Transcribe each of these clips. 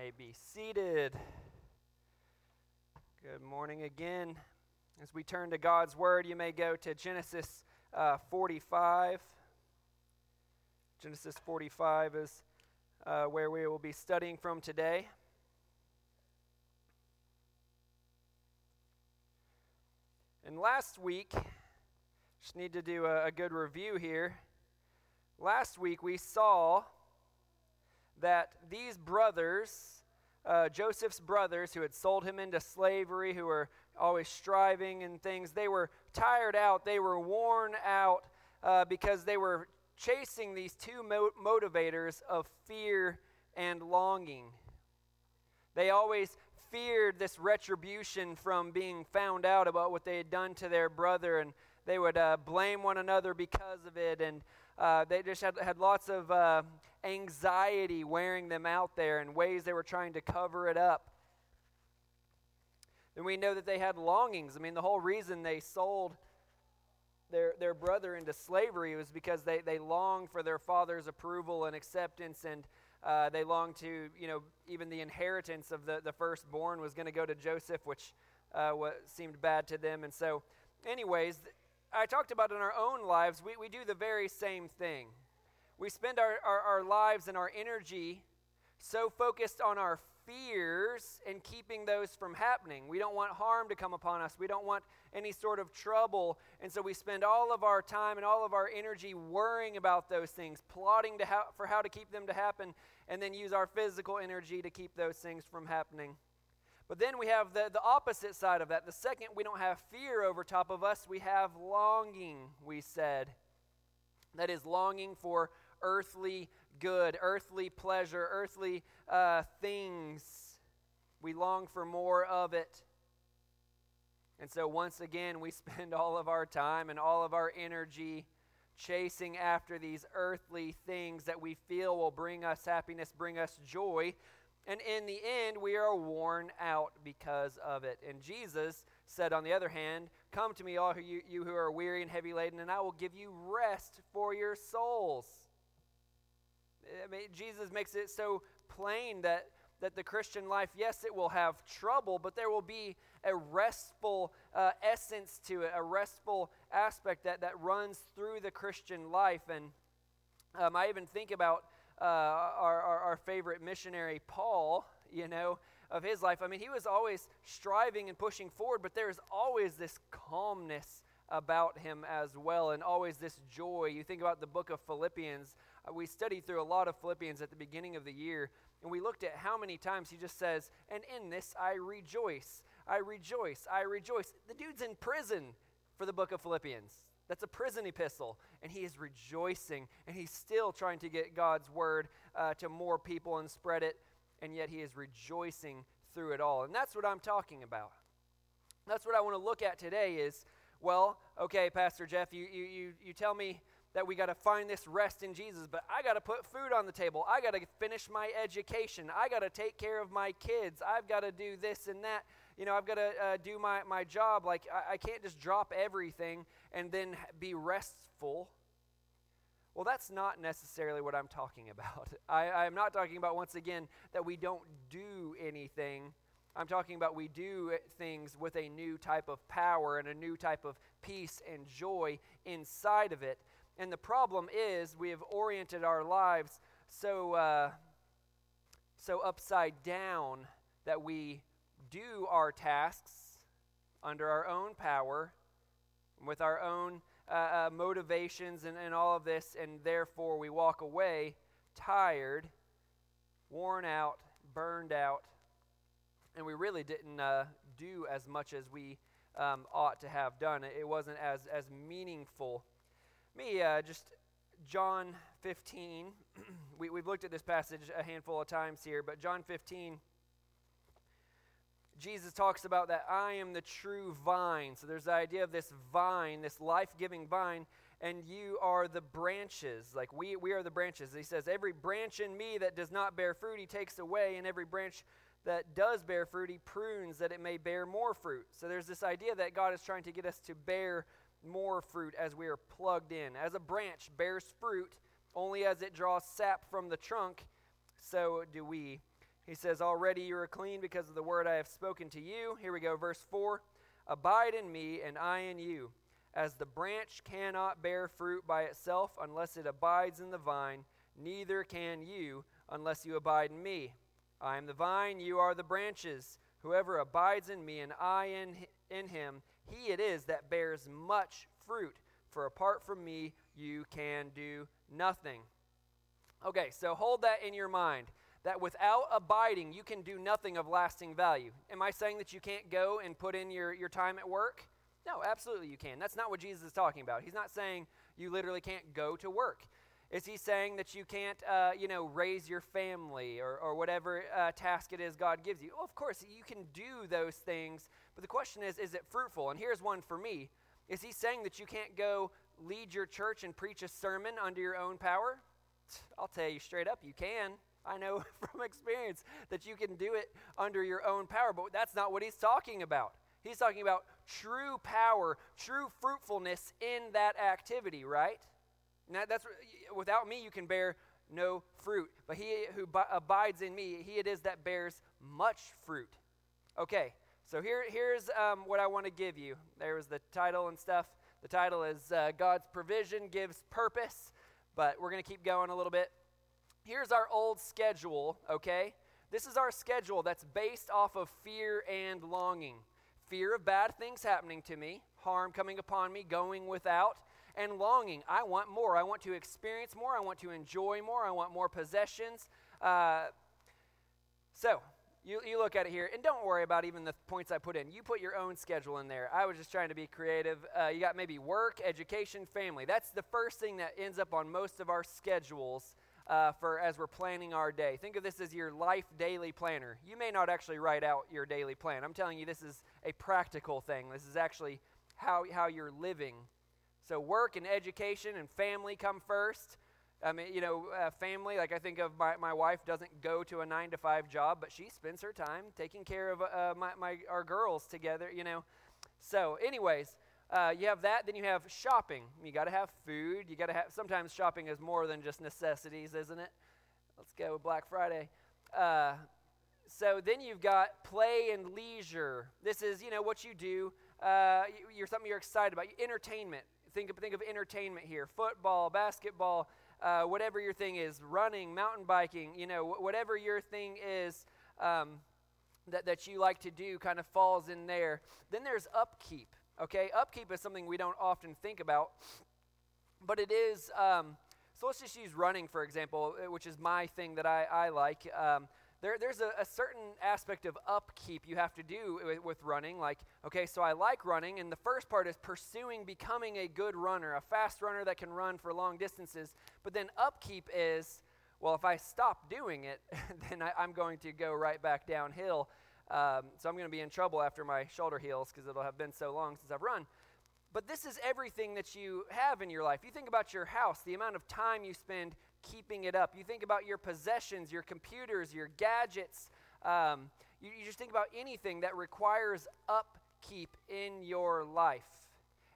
may be seated. Good morning again. As we turn to God's Word, you may go to Genesis uh, 45. Genesis 45 is uh, where we will be studying from today. And last week, just need to do a, a good review here. Last week we saw that these brothers, uh, Joseph's brothers, who had sold him into slavery, who were always striving and things, they were tired out. They were worn out uh, because they were chasing these two mo- motivators of fear and longing. They always feared this retribution from being found out about what they had done to their brother, and they would uh, blame one another because of it. And uh, they just had, had lots of uh, anxiety wearing them out there and ways they were trying to cover it up. Then we know that they had longings. I mean, the whole reason they sold their, their brother into slavery was because they, they longed for their father's approval and acceptance, and uh, they longed to, you know, even the inheritance of the, the firstborn was going to go to Joseph, which uh, what seemed bad to them. And so, anyways, I talked about in our own lives, we, we do the very same thing. We spend our, our, our lives and our energy so focused on our fears and keeping those from happening. We don't want harm to come upon us. We don't want any sort of trouble. And so we spend all of our time and all of our energy worrying about those things, plotting to how, for how to keep them to happen, and then use our physical energy to keep those things from happening. But then we have the, the opposite side of that. The second, we don't have fear over top of us, we have longing, we said. That is longing for earthly good, earthly pleasure, earthly uh, things. We long for more of it. And so, once again, we spend all of our time and all of our energy chasing after these earthly things that we feel will bring us happiness, bring us joy, and in the end, we are worn out because of it. And Jesus said, on the other hand, Come to me, all you, you who are weary and heavy laden, and I will give you rest for your souls. I mean, Jesus makes it so plain that, that the Christian life, yes, it will have trouble, but there will be a restful uh, essence to it, a restful aspect that, that runs through the Christian life. And um, I even think about uh, our, our, our favorite missionary, Paul, you know, of his life. I mean, he was always striving and pushing forward, but there's always this calmness about him as well, and always this joy. You think about the book of Philippians. Uh, we studied through a lot of Philippians at the beginning of the year, and we looked at how many times he just says, And in this I rejoice. I rejoice. I rejoice. The dude's in prison for the book of Philippians. That's a prison epistle. And he is rejoicing. And he's still trying to get God's word uh, to more people and spread it. And yet he is rejoicing through it all. And that's what I'm talking about. That's what I want to look at today is, well, okay, Pastor Jeff, you, you, you, you tell me that we got to find this rest in Jesus, but I got to put food on the table. I got to finish my education. I got to take care of my kids. I've got to do this and that you know, I've got to uh, do my, my job. Like, I, I can't just drop everything and then be restful. Well, that's not necessarily what I'm talking about. I, am not talking about, once again, that we don't do anything. I'm talking about we do things with a new type of power and a new type of peace and joy inside of it. And the problem is we have oriented our lives so, uh, so upside down that we do our tasks under our own power, with our own uh, uh, motivations and, and all of this, and therefore we walk away tired, worn out, burned out, and we really didn't uh, do as much as we um, ought to have done. It wasn't as, as meaningful. Me, uh, just John 15, we, we've looked at this passage a handful of times here, but John 15 Jesus talks about that I am the true vine. So there's the idea of this vine, this life giving vine, and you are the branches. Like we, we are the branches. He says, Every branch in me that does not bear fruit, he takes away, and every branch that does bear fruit, he prunes that it may bear more fruit. So there's this idea that God is trying to get us to bear more fruit as we are plugged in. As a branch bears fruit only as it draws sap from the trunk, so do we He says, Already you are clean because of the word I have spoken to you. Here we go, verse 4 Abide in me, and I in you. As the branch cannot bear fruit by itself unless it abides in the vine, neither can you unless you abide in me. I am the vine, you are the branches. Whoever abides in me and I in, in him, he it is that bears much fruit. For apart from me, you can do nothing. Okay, so hold that in your mind that without abiding, you can do nothing of lasting value. Am I saying that you can't go and put in your, your time at work? No, absolutely you can. That's not what Jesus is talking about. He's not saying you literally can't go to work. Is he saying that you can't, uh, you know, raise your family or, or whatever uh, task it is God gives you? Well, of course, you can do those things, but the question is, is it fruitful? And here's one for me. Is he saying that you can't go lead your church and preach a sermon under your own power? I'll tell you straight up, you can. I know from experience that you can do it under your own power, but that's not what he's talking about. He's talking about true power, true fruitfulness in that activity, right? Now, that's without me you can bear no fruit, but he who abides in me, he it is that bears much fruit. Okay, so here, here's um, what I want to give you. There was the title and stuff. The title is uh, God's Provision Gives Purpose, but we're going to keep going a little bit. Here's our old schedule, okay? This is our schedule that's based off of fear and longing. Fear of bad things happening to me, harm coming upon me, going without and longing. I want more. I want to experience more. I want to enjoy more. I want more possessions. Uh, so, you, you look at it here, and don't worry about even the points I put in. You put your own schedule in there. I was just trying to be creative. Uh, you got maybe work, education, family. That's the first thing that ends up on most of our schedules uh, for as we're planning our day. Think of this as your life daily planner. You may not actually write out your daily plan. I'm telling you, this is a practical thing. This is actually how, how you're living so work and education and family come first. I mean, you know, uh, family, like I think of my, my wife doesn't go to a nine to five job, but she spends her time taking care of uh, my, my, our girls together, you know. So, anyways, uh, you have that. Then you have shopping. You got to have food. You got to have, sometimes shopping is more than just necessities, isn't it? Let's go with Black Friday. Uh, so then you've got play and leisure. This is, you know, what you do. Uh, you're something you're excited about. Entertainment. Think of, think of entertainment here football, basketball, uh, whatever your thing is, running, mountain biking, you know, whatever your thing is um, that, that you like to do kind of falls in there. Then there's upkeep, okay? Upkeep is something we don't often think about, but it is. Um, so let's just use running, for example, uh, which is my thing that I, I like. Um, there, there's a, a, certain aspect of upkeep you have to do with, with, running. Like, okay, so I like running, and the first part is pursuing becoming a good runner, a fast runner that can run for long distances. But then upkeep is, well, if I stop doing it, then I, am going to go right back downhill. Um, so I'm going to be in trouble after my shoulder heals because it'll have been so long since I've run. But this is everything that you have in your life. You think about your house, the amount of time you spend keeping it up. You think about your possessions, your computers, your gadgets. Um, you, you just think about anything that requires upkeep in your life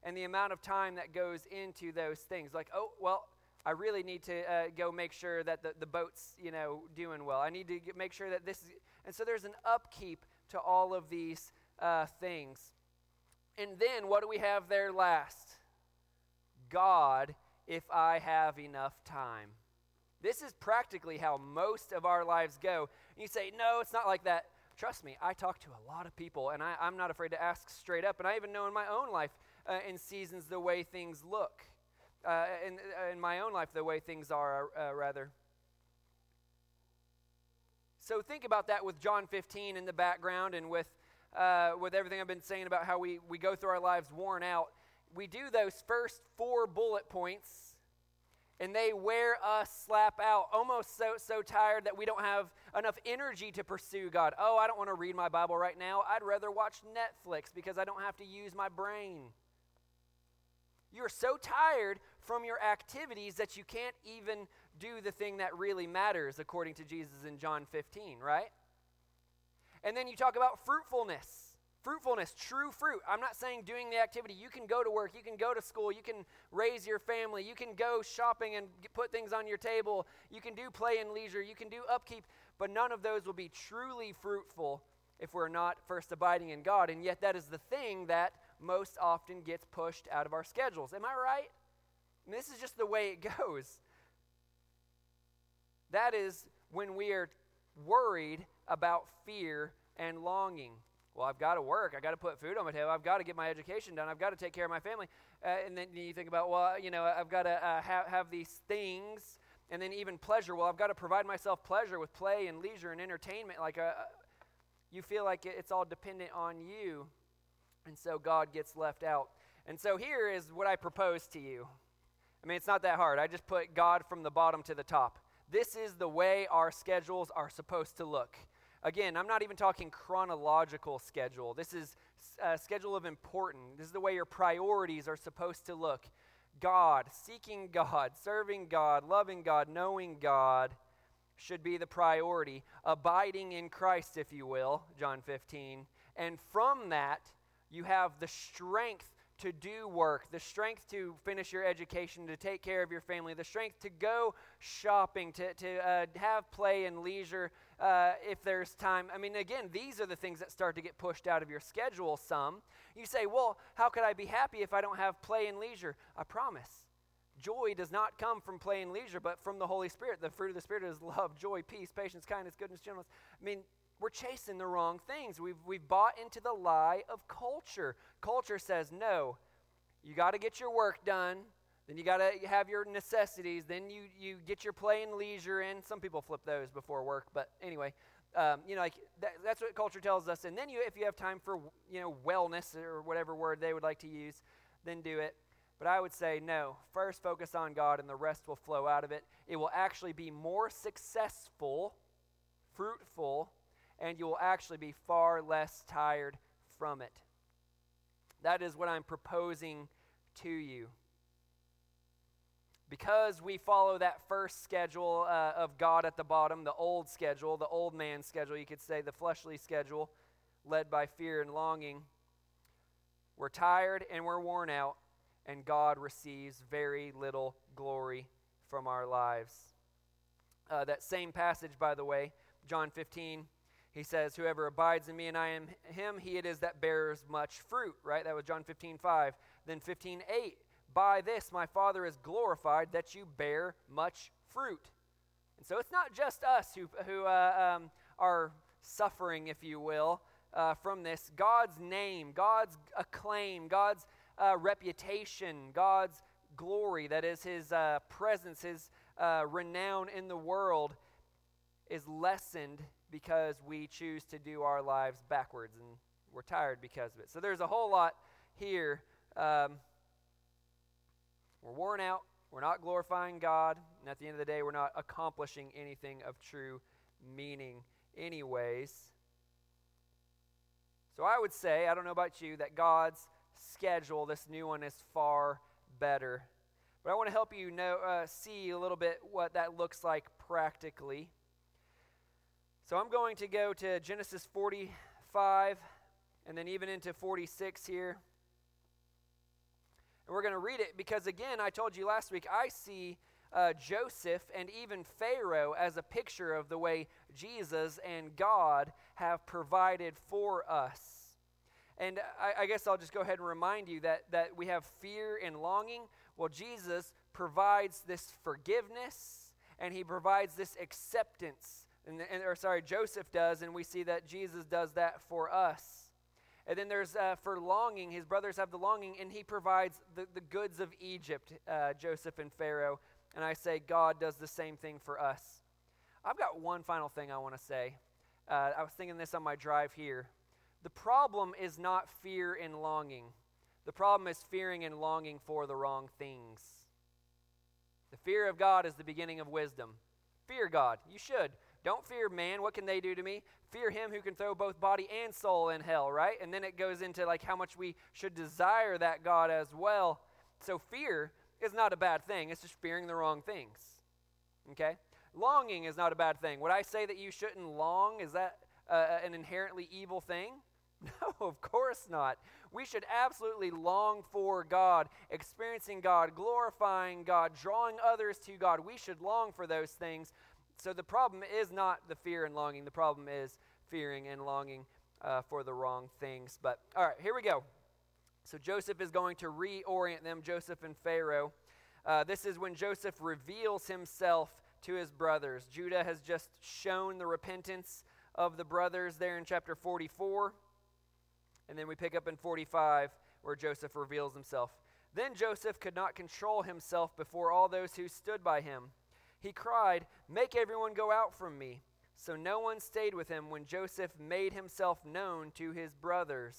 and the amount of time that goes into those things. Like, oh, well, I really need to uh, go make sure that the, the boat's, you know, doing well. I need to make sure that this is, and so there's an upkeep to all of these uh, things. And then what do we have there last? God, if I have enough time. This is practically how most of our lives go. You say, no, it's not like that. Trust me, I talk to a lot of people, and I, am not afraid to ask straight up. And I even know in my own life, uh, in seasons, the way things look. Uh, in, uh, in my own life, the way things are, uh, rather. So think about that with John 15 in the background and with, uh, with everything I've been saying about how we, we go through our lives worn out. We do those first four bullet points and they wear us slap out almost so so tired that we don't have enough energy to pursue god. Oh i don't want to read my bible right now. I'd rather watch netflix because i don't have to use my brain. You're so tired from your activities that you can't even do the thing that really matters according to jesus in john 15 right and then you talk about fruitfulness Fruitfulness, true fruit. I'm not saying doing the activity. You can go to work, you can go to school, you can raise your family, you can go shopping and put things on your table, you can do play and leisure, you can do upkeep. but none of those will be truly fruitful if we're not first abiding in God. And yet, that is the thing that most often gets pushed out of our schedules. Am I right? This is just the way it goes. That is when we are worried about fear and longing. Well, I've got to work. I've got to put food on my table. I've got to get my education done. I've got to take care of my family. Uh, and then you think about, well, you know, I've got to uh, ha- have these things. And then even pleasure. Well, I've got to provide myself pleasure with play and leisure and entertainment. Like, uh, you feel like it's all dependent on you. And so God gets left out. And so here is what I propose to you. I mean, it's not that hard. I just put God from the bottom to the top. This is the way our schedules are supposed to look. Again, I'm not even talking chronological schedule. This is a schedule of important. This is the way your priorities are supposed to look. God, seeking God, serving God, loving God, knowing God should be the priority. Abiding in Christ, if you will, John 15. And from that, you have the strength to do work, the strength to finish your education, to take care of your family, the strength to go shopping, to, to uh, have play and leisure uh, if there's time. I mean, again, these are the things that start to get pushed out of your schedule some. You say, well, how could I be happy if I don't have play and leisure? I promise. Joy does not come from play and leisure, but from the Holy Spirit. The fruit of the Spirit is love, joy, peace, patience, kindness, goodness, gentleness. I mean, we're chasing the wrong things. We've, we've bought into the lie of culture. Culture says, no, you got to get your work done. Then you got to have your necessities. Then you, you get your play and leisure in. Some people flip those before work, but anyway, um, you know, like that, that's what culture tells us. And then you, if you have time for, you know, wellness or whatever word they would like to use, then do it. But I would say no. First, focus on God, and the rest will flow out of it. It will actually be more successful, fruitful, and you will actually be far less tired from it. That is what I'm proposing to you. Because we follow that first schedule uh, of God at the bottom, the old schedule, the old man schedule, you could say the fleshly schedule, led by fear and longing, we're tired and we're worn out, and God receives very little glory from our lives. Uh, that same passage, by the way, John 15, he says, Whoever abides in me and I in him, he it is that bears much fruit, right? That was John 15, 5. Then 15, 8. By this my Father is glorified that you bear much fruit. And so it's not just us who, who uh, um, are suffering, if you will, uh, from this. God's name, God's acclaim, God's uh, reputation, God's glory, that is his uh, presence, his uh, renown in the world, is lessened because we choose to do our lives backwards and we're tired because of it. So there's a whole lot here. Um, we're worn out. We're not glorifying God. And at the end of the day, we're not accomplishing anything of true meaning, anyways. So I would say, I don't know about you, that God's schedule, this new one, is far better. But I want to help you know, uh, see a little bit what that looks like practically. So I'm going to go to Genesis 45 and then even into 46 here. And we're going to read it because, again, I told you last week, I see uh, Joseph and even Pharaoh as a picture of the way Jesus and God have provided for us. And I, I, guess I'll just go ahead and remind you that, that we have fear and longing. Well, Jesus provides this forgiveness and he provides this acceptance and, and, or sorry, Joseph does, and we see that Jesus does that for us. And then there's uh, for longing, his brothers have the longing, and he provides the, the goods of Egypt, uh, Joseph and Pharaoh. And I say, God does the same thing for us. I've got one final thing I want to say. Uh, I was thinking this on my drive here. The problem is not fear and longing, the problem is fearing and longing for the wrong things. The fear of God is the beginning of wisdom. Fear God. You should. Don't fear man. What can they do to me? Fear him who can throw both body and soul in hell, right? And then it goes into like how much we should desire that God as well. So fear is not a bad thing. It's just fearing the wrong things. Okay? Longing is not a bad thing. Would I say that you shouldn't long? Is that uh, an inherently evil thing? No, of course not. We should absolutely long for God, experiencing God, glorifying God, drawing others to God. We should long for those things So the problem is not the fear and longing, the problem is fearing and longing uh, for the wrong things. But all right, here we go. So Joseph is going to reorient them, Joseph and Pharaoh. Uh, this is when Joseph reveals himself to his brothers. Judah has just shown the repentance of the brothers there in chapter 44. And then we pick up in 45 where Joseph reveals himself. Then Joseph could not control himself before all those who stood by him. He cried, Make everyone go out from me. So no one stayed with him when Joseph made himself known to his brothers.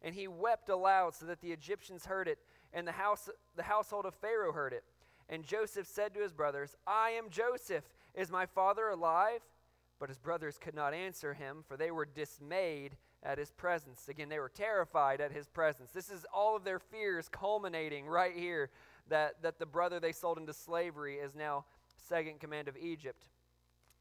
And he wept aloud so that the Egyptians heard it, and the, house, the household of Pharaoh heard it. And Joseph said to his brothers, I am Joseph. Is my father alive? But his brothers could not answer him, for they were dismayed at his presence. Again, they were terrified at his presence. This is all of their fears culminating right here that, that the brother they sold into slavery is now second command of Egypt.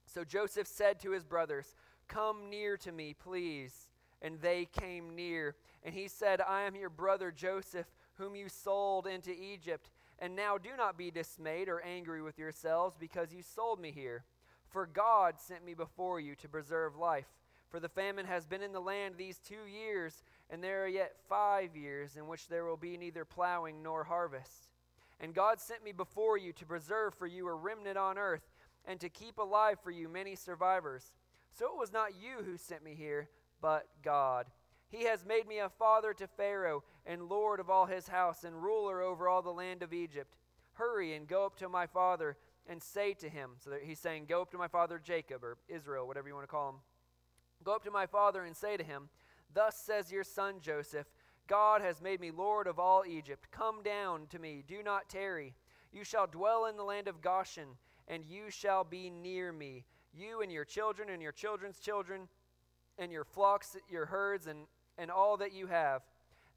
So Joseph said to his brothers, Come near to me, please. And they came near. And he said, I am your brother Joseph, whom you sold into Egypt. And now do not be dismayed or angry with yourselves because you sold me here. For God sent me before you to preserve life. For the famine has been in the land these two years, and there are yet five years in which there will be neither plowing nor harvest. And God sent me before you to preserve for you a remnant on earth, and to keep alive for you many survivors. So it was not you who sent me here, but God. He has made me a father to Pharaoh, and lord of all his house, and ruler over all the land of Egypt. Hurry and go up to my father and say to him. So he's saying, Go up to my father Jacob, or Israel, whatever you want to call him. Go up to my father and say to him, Thus says your son Joseph, God has made me Lord of all Egypt. Come down to me, do not tarry. You shall dwell in the land of Goshen, and you shall be near me, you and your children and your children's children, and your flocks, your herds, and, and all that you have.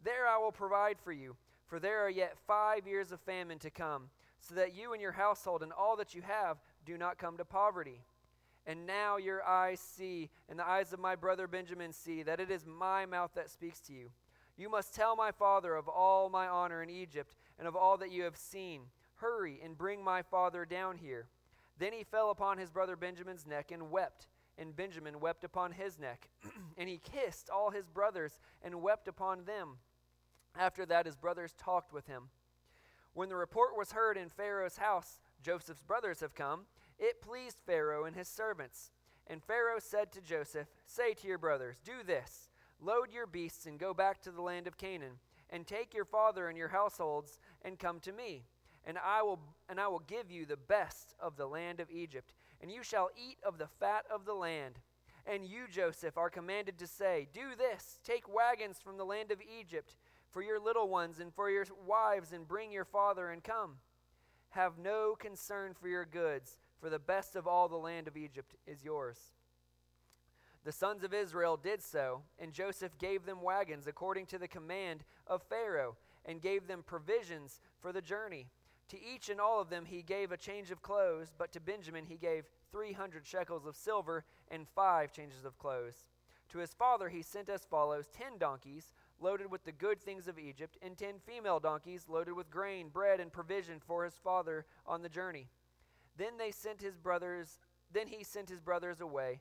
There I will provide for you, for there are yet five years of famine to come, so that you and your household and all that you have do not come to poverty. And now your eyes see, and the eyes of my brother Benjamin see, that it is my mouth that speaks to you. You must tell my father of all my honor in Egypt, and of all that you have seen. Hurry and bring my father down here. Then he fell upon his brother Benjamin's neck and wept, and Benjamin wept upon his neck. and he kissed all his brothers and wept upon them. After that, his brothers talked with him. When the report was heard in Pharaoh's house, Joseph's brothers have come it pleased Pharaoh and his servants. And Pharaoh said to Joseph, Say to your brothers, Do this load your beasts and go back to the land of Canaan, and take your father and your households, and come to me. And I will and I will give you the best of the land of Egypt, and you shall eat of the fat of the land. And you, Joseph, are commanded to say, Do this take wagons from the land of Egypt for your little ones and for your wives, and bring your father and come. Have no concern for your goods for the best of all the land of Egypt is yours. The sons of Israel did so, and Joseph gave them wagons according to the command of Pharaoh, and gave them provisions for the journey. To each and all of them he gave a change of clothes, but to Benjamin he gave three hundred shekels of silver and five changes of clothes. To his father he sent as follows ten donkeys loaded with the good things of Egypt, and ten female donkeys loaded with grain, bread, and provision for his father on the journey. Then they sent his brothers, then he sent his brothers away,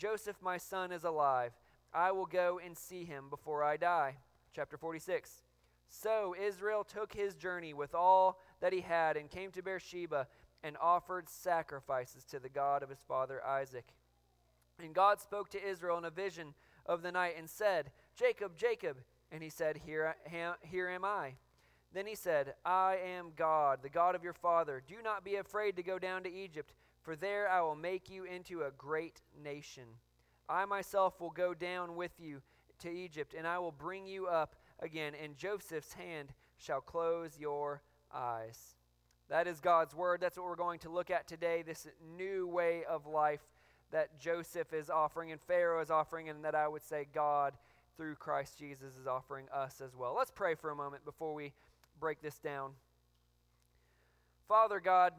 Joseph, my son, is alive. I will go and see him before I die. Chapter 46. So Israel took his journey with all that he had and came to Beersheba and offered sacrifices to the God of his father Isaac. And God spoke to Israel in a vision of the night and said, Jacob, Jacob. And he said, Here, here am I. Then he said, I am God, the God of your father. Do not be afraid to go down to Egypt, for there I will make you into a great nation. I myself will go down with you to Egypt, and I will bring you up again, and Joseph's hand shall close your eyes. That is God's word. That's what we're going to look at today this new way of life that Joseph is offering and Pharaoh is offering, and that I would say God, through Christ Jesus, is offering us as well. Let's pray for a moment before we break this down. Father God,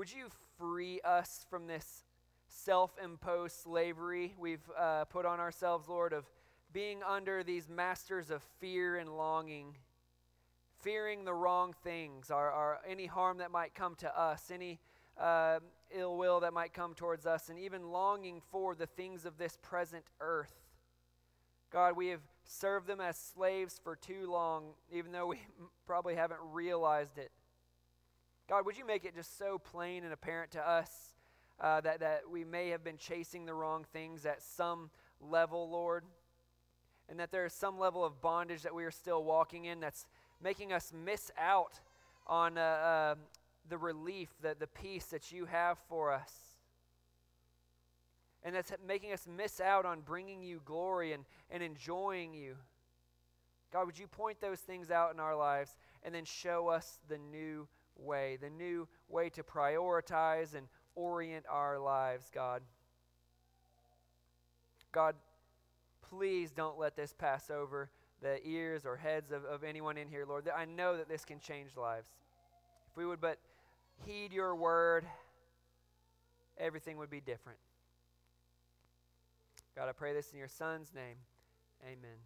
would you free us from this self imposed slavery we've uh, put on ourselves, Lord, of being under these masters of fear and longing, fearing the wrong things, or, any harm that might come to us, any uh, ill will that might come towards us, and even longing for the things of this present earth. God, we have served them as slaves for too long, even though we probably haven't realized it. God, would you make it just so plain and apparent to us uh, that, that we may have been chasing the wrong things at some level, Lord? and that there is some level of bondage that we are still walking in that's making us miss out on uh, uh, the relief, the, the peace that you have for us. And that's making us miss out on bringing you glory and, and enjoying you. God, would you point those things out in our lives and then show us the new way, the new way to prioritize and orient our lives, God? God, please don't let this pass over the ears or heads of, of anyone in here, Lord. I know that this can change lives. If we would but heed your word, everything would be different. God, I pray this in your Son's name. Amen.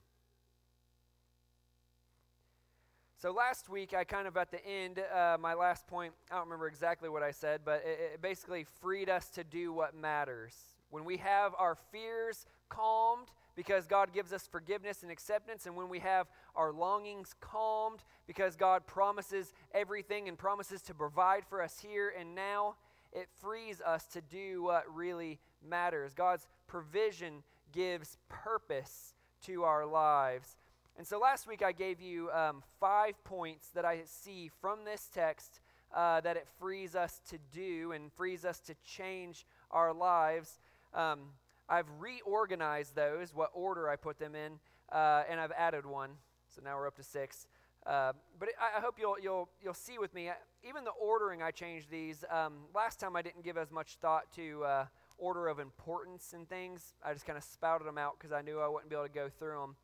So last week, I kind of at the end, uh, my last point, I don't remember exactly what I said, but it, it basically freed us to do what matters. When we have our fears calmed, because God gives us forgiveness and acceptance, and when we have our longings calmed because God promises everything and promises to provide for us here and now, it frees us to do what really matters. God's provision gives purpose to our lives. And so last week I gave you um, five points that I see from this text uh, that it frees us to do and frees us to change our lives. Um, I've reorganized those, what order I put them in, uh, and I've added one. So now we're up to six. Uh, but it, I hope you'll, you'll, you'll see with me, even the ordering I changed these. Um, last time I didn't give as much thought to uh, order of importance and things. I just kind of spouted them out because I knew I wouldn't be able to go through them.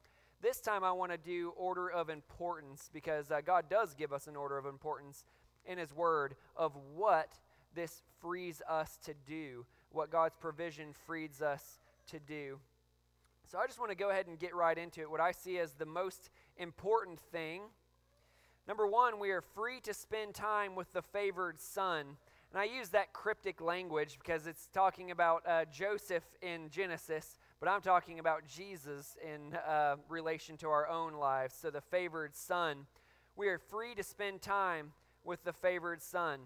This time I want to do order of importance because uh, God does give us an order of importance in His Word of what this frees us to do what God's provision frees us to do. So I just want to go ahead and get right into it. What I see as the most important thing. Number one, we are free to spend time with the favored son. And I use that cryptic language because it's talking about uh, Joseph in Genesis, but I'm talking about Jesus in uh, relation to our own lives. So the favored son. We are free to spend time with the favored son.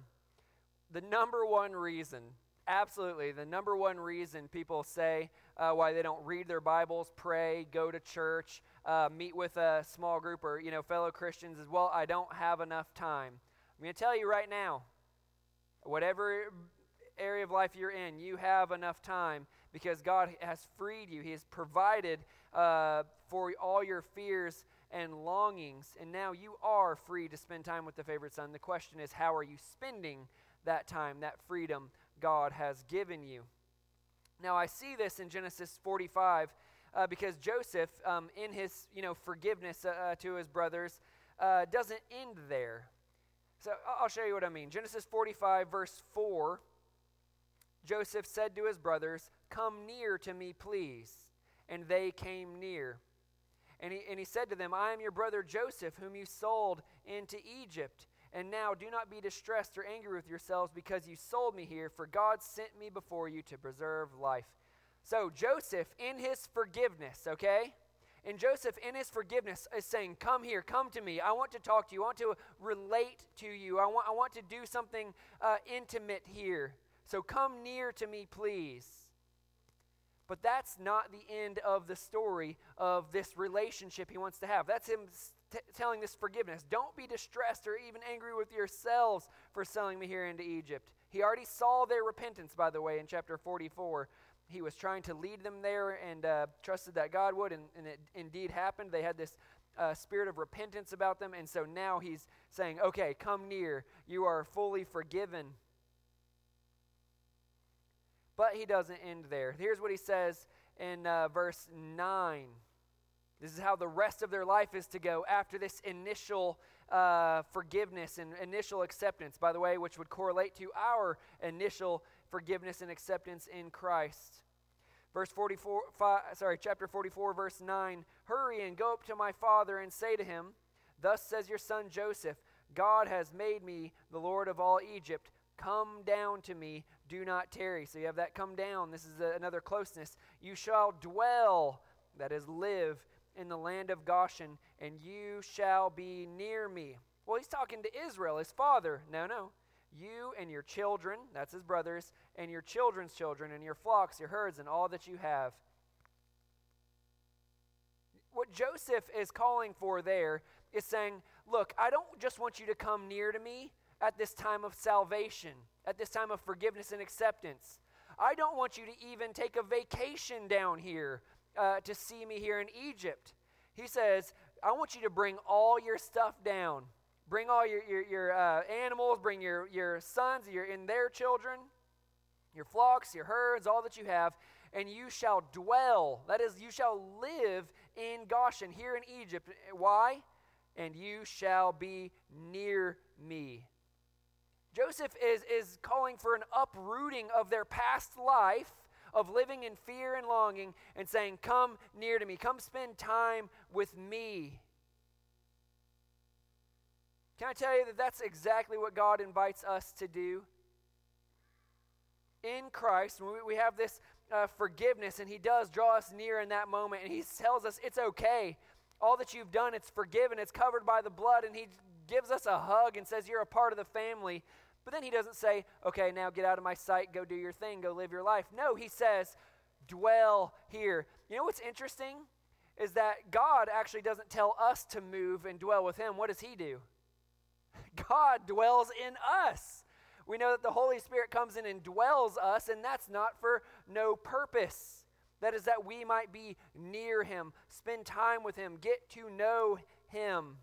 The number one reason Absolutely. The number one reason people say uh, why they don't read their Bibles, pray, go to church, uh, meet with a small group or you know fellow Christians is well, I don't have enough time. I'm going to tell you right now, whatever area of life you're in, you have enough time because God has freed you. He has provided uh, for all your fears and longings, and now you are free to spend time with the favorite son. The question is, how are you spending that time, that freedom? God has given you. Now, I see this in Genesis 45 uh, because Joseph, um, in his you know forgiveness uh, uh, to his brothers, uh, doesn't end there. So I'll show you what I mean. Genesis 45, verse 4 Joseph said to his brothers, Come near to me, please. And they came near. And he, and he said to them, I am your brother Joseph, whom you sold into Egypt. And now do not be distressed or angry with yourselves because you sold me here, for God sent me before you to preserve life. So Joseph, in his forgiveness, okay? And Joseph, in his forgiveness, is saying, Come here, come to me. I want to talk to you. I want to relate to you. I want, I want to do something uh, intimate here. So come near to me, please. But that's not the end of the story of this relationship he wants to have. That's him t- telling this forgiveness. Don't be distressed or even angry with yourselves for selling me here into Egypt. He already saw their repentance, by the way, in chapter 44. He was trying to lead them there and uh, trusted that God would, and, and, it indeed happened. They had this uh, spirit of repentance about them, and so now he's saying, Okay, come near. You are fully forgiven. But he doesn't end there. Here's what he says in uh, verse 9. This is how the rest of their life is to go after this initial uh, forgiveness and initial acceptance, by the way, which would correlate to our initial forgiveness and acceptance in Christ. Verse 44, five, sorry, chapter 44, verse 9 Hurry and go up to my father and say to him, Thus says your son Joseph, God has made me the Lord of all Egypt. Come down to me, do not tarry. So you have that come down. This is a, another closeness. You shall dwell, that is, live in the land of Goshen, and you shall be near me. Well, he's talking to Israel, his father. No, no. You and your children, that's his brothers, and your children's children, and your flocks, your herds, and all that you have. What Joseph is calling for there is saying, Look, I don't just want you to come near to me at this time of salvation, at this time of forgiveness and acceptance. I don't want you to even take a vacation down here uh, to see me here in Egypt. He says, I want you to bring all your stuff down. Bring all your, your, your uh, animals, bring your, your sons your, and their children, your flocks, your herds, all that you have, and you shall dwell. That is, you shall live in Goshen, here in Egypt. Why? And you shall be near me. Joseph is, is calling for an uprooting of their past life of living in fear and longing and saying, Come near to me, come spend time with me. Can I tell you that that's exactly what God invites us to do? In Christ, we have this uh, forgiveness, and He does draw us near in that moment, and He tells us it's okay. All that you've done, it's forgiven, it's covered by the blood, and He gives us a hug and says, You're a part of the family. But then he doesn't say, okay, now get out of my sight, go do your thing, go live your life. No, he says, dwell here. You know what's interesting? Is that God actually doesn't tell us to move and dwell with him. What does he do? God dwells in us. We know that the Holy Spirit comes in and dwells us, and that's not for no purpose. That is that we might be near him, spend time with him, get to know him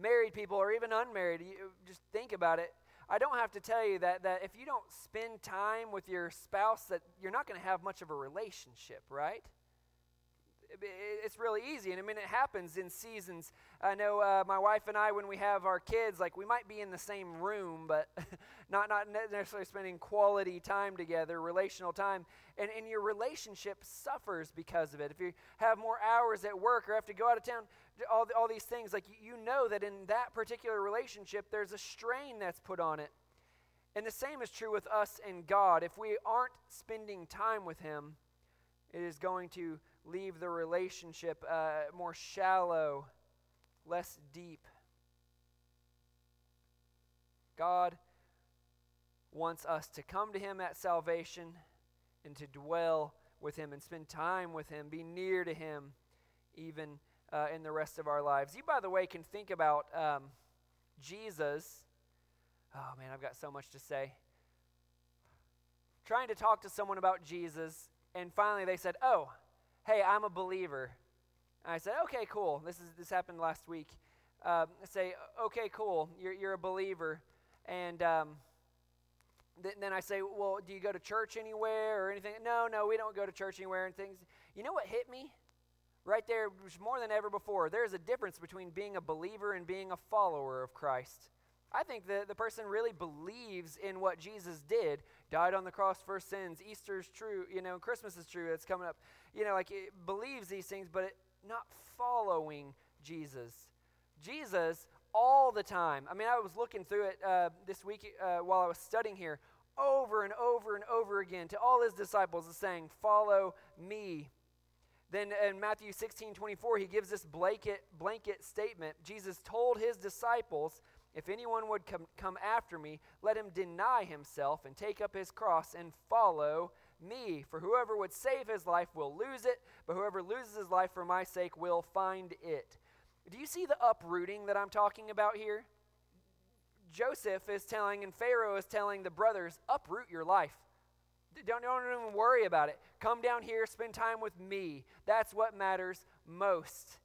married people or even unmarried, you just think about it. I don't have to tell you that, that if you don't spend time with your spouse, that you're not going to have much of a relationship, right? It's really easy, and I mean, it happens in seasons. I know uh, my wife and I, when we have our kids, like we might be in the same room, but not not necessarily spending quality time together, relational time, and and your relationship suffers because of it. If you have more hours at work or have to go out of town, all, all these things, like you know that in that particular relationship, there's a strain that's put on it. And the same is true with us and God. If we aren't spending time with Him, it is going to leave the relationship uh, more shallow, less deep. God wants us to come to Him at salvation and to dwell with Him and spend time with Him, be near to Him, even uh, in the rest of our lives. You, by the way, can think about um, Jesus. Oh, man, I've got so much to say. Trying to talk to someone about Jesus, and finally they said, Oh, hey, I'm a believer. And I said, Okay, cool. This, is, this happened last week. Um, I say, Okay, cool. You're, you're a believer. And um, th- then I say, Well, do you go to church anywhere or anything? No, no, we don't go to church anywhere and things. You know what hit me? right there, more than ever before, there's a difference between being a believer and being a follower of Christ. I think that the person really believes in what Jesus did, died on the cross for sins. Easter's true, you know, Christmas is true. It's coming up. You know, like it believes these things, but it, not following Jesus. Jesus all the time. I mean, I was looking through it uh, this week uh, while I was studying here, over and over and over again to all his disciples, saying, "Follow me." Then in Matthew 16 24, he gives this blanket, blanket statement. Jesus told his disciples, If anyone would come after me, let him deny himself and take up his cross and follow me. For whoever would save his life will lose it, but whoever loses his life for my sake will find it. Do you see the uprooting that I'm talking about here? Joseph is telling, and Pharaoh is telling the brothers, uproot your life. Don't, don't even worry about it. Come down here, spend time with me. That's what matters most.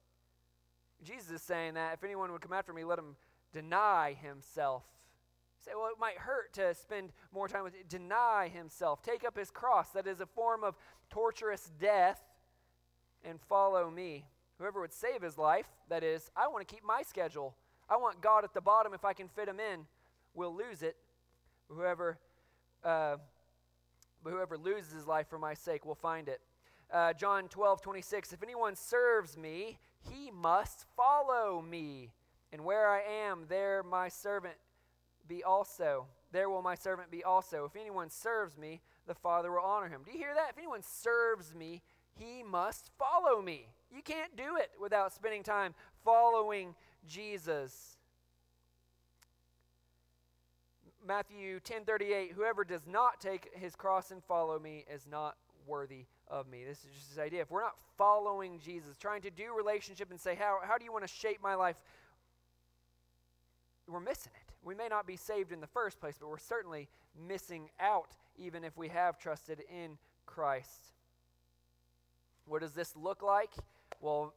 Jesus is saying that if anyone would come after me, let him deny himself. say, well, it might hurt to spend more time with deny himself, take up his cross. That is a form of torturous death, and follow me. Whoever would save his life, that is, I want to keep my schedule. I want God at the bottom if I can fit him in, will lose it. Whoever, uh, whoever loses his life for my sake will find it. Uh, John 12, 26. If anyone serves me, he must follow me. And where I am, there my servant be also. There will my servant be also. If anyone serves me, the Father will honor him. Do you hear that? If anyone serves me, he must follow me. You can't do it without spending time following Jesus. Matthew 10:38 Whoever does not take his cross and follow me is not worthy of me. This is just this idea. If we're not following Jesus, trying to do relationship and say, how, how do you want to shape my life? We're missing it. We may not be saved in the first place, but we're certainly missing out, even if we have trusted in Christ. What does this look like? Well,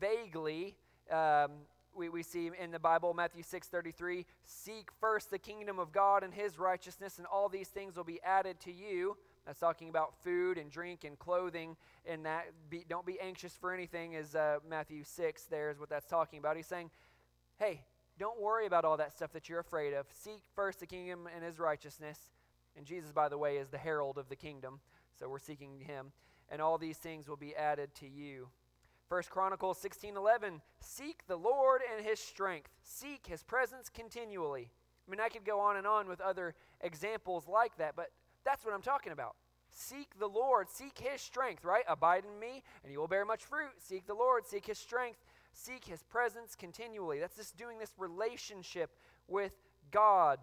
vaguely, um, we, we see in the Bible, Matthew 6.33, Seek first the kingdom of God and his righteousness, and all these things will be added to you. That's talking about food and drink and clothing, and that be, don't be anxious for anything, is uh, Matthew 6 there is what that's talking about. He's saying, hey, don't worry about all that stuff that you're afraid of. Seek first the kingdom and his righteousness. And Jesus, by the way, is the herald of the kingdom, so we're seeking him. And all these things will be added to you. First Chronicles 16:11 Seek the Lord and his strength. Seek his presence continually. I mean, I could go on and on with other examples like that, but that's what I'm talking about. Seek the Lord, seek his strength, right? Abide in me, and you will bear much fruit. Seek the Lord, seek his strength, seek his presence continually. That's just doing this relationship with God.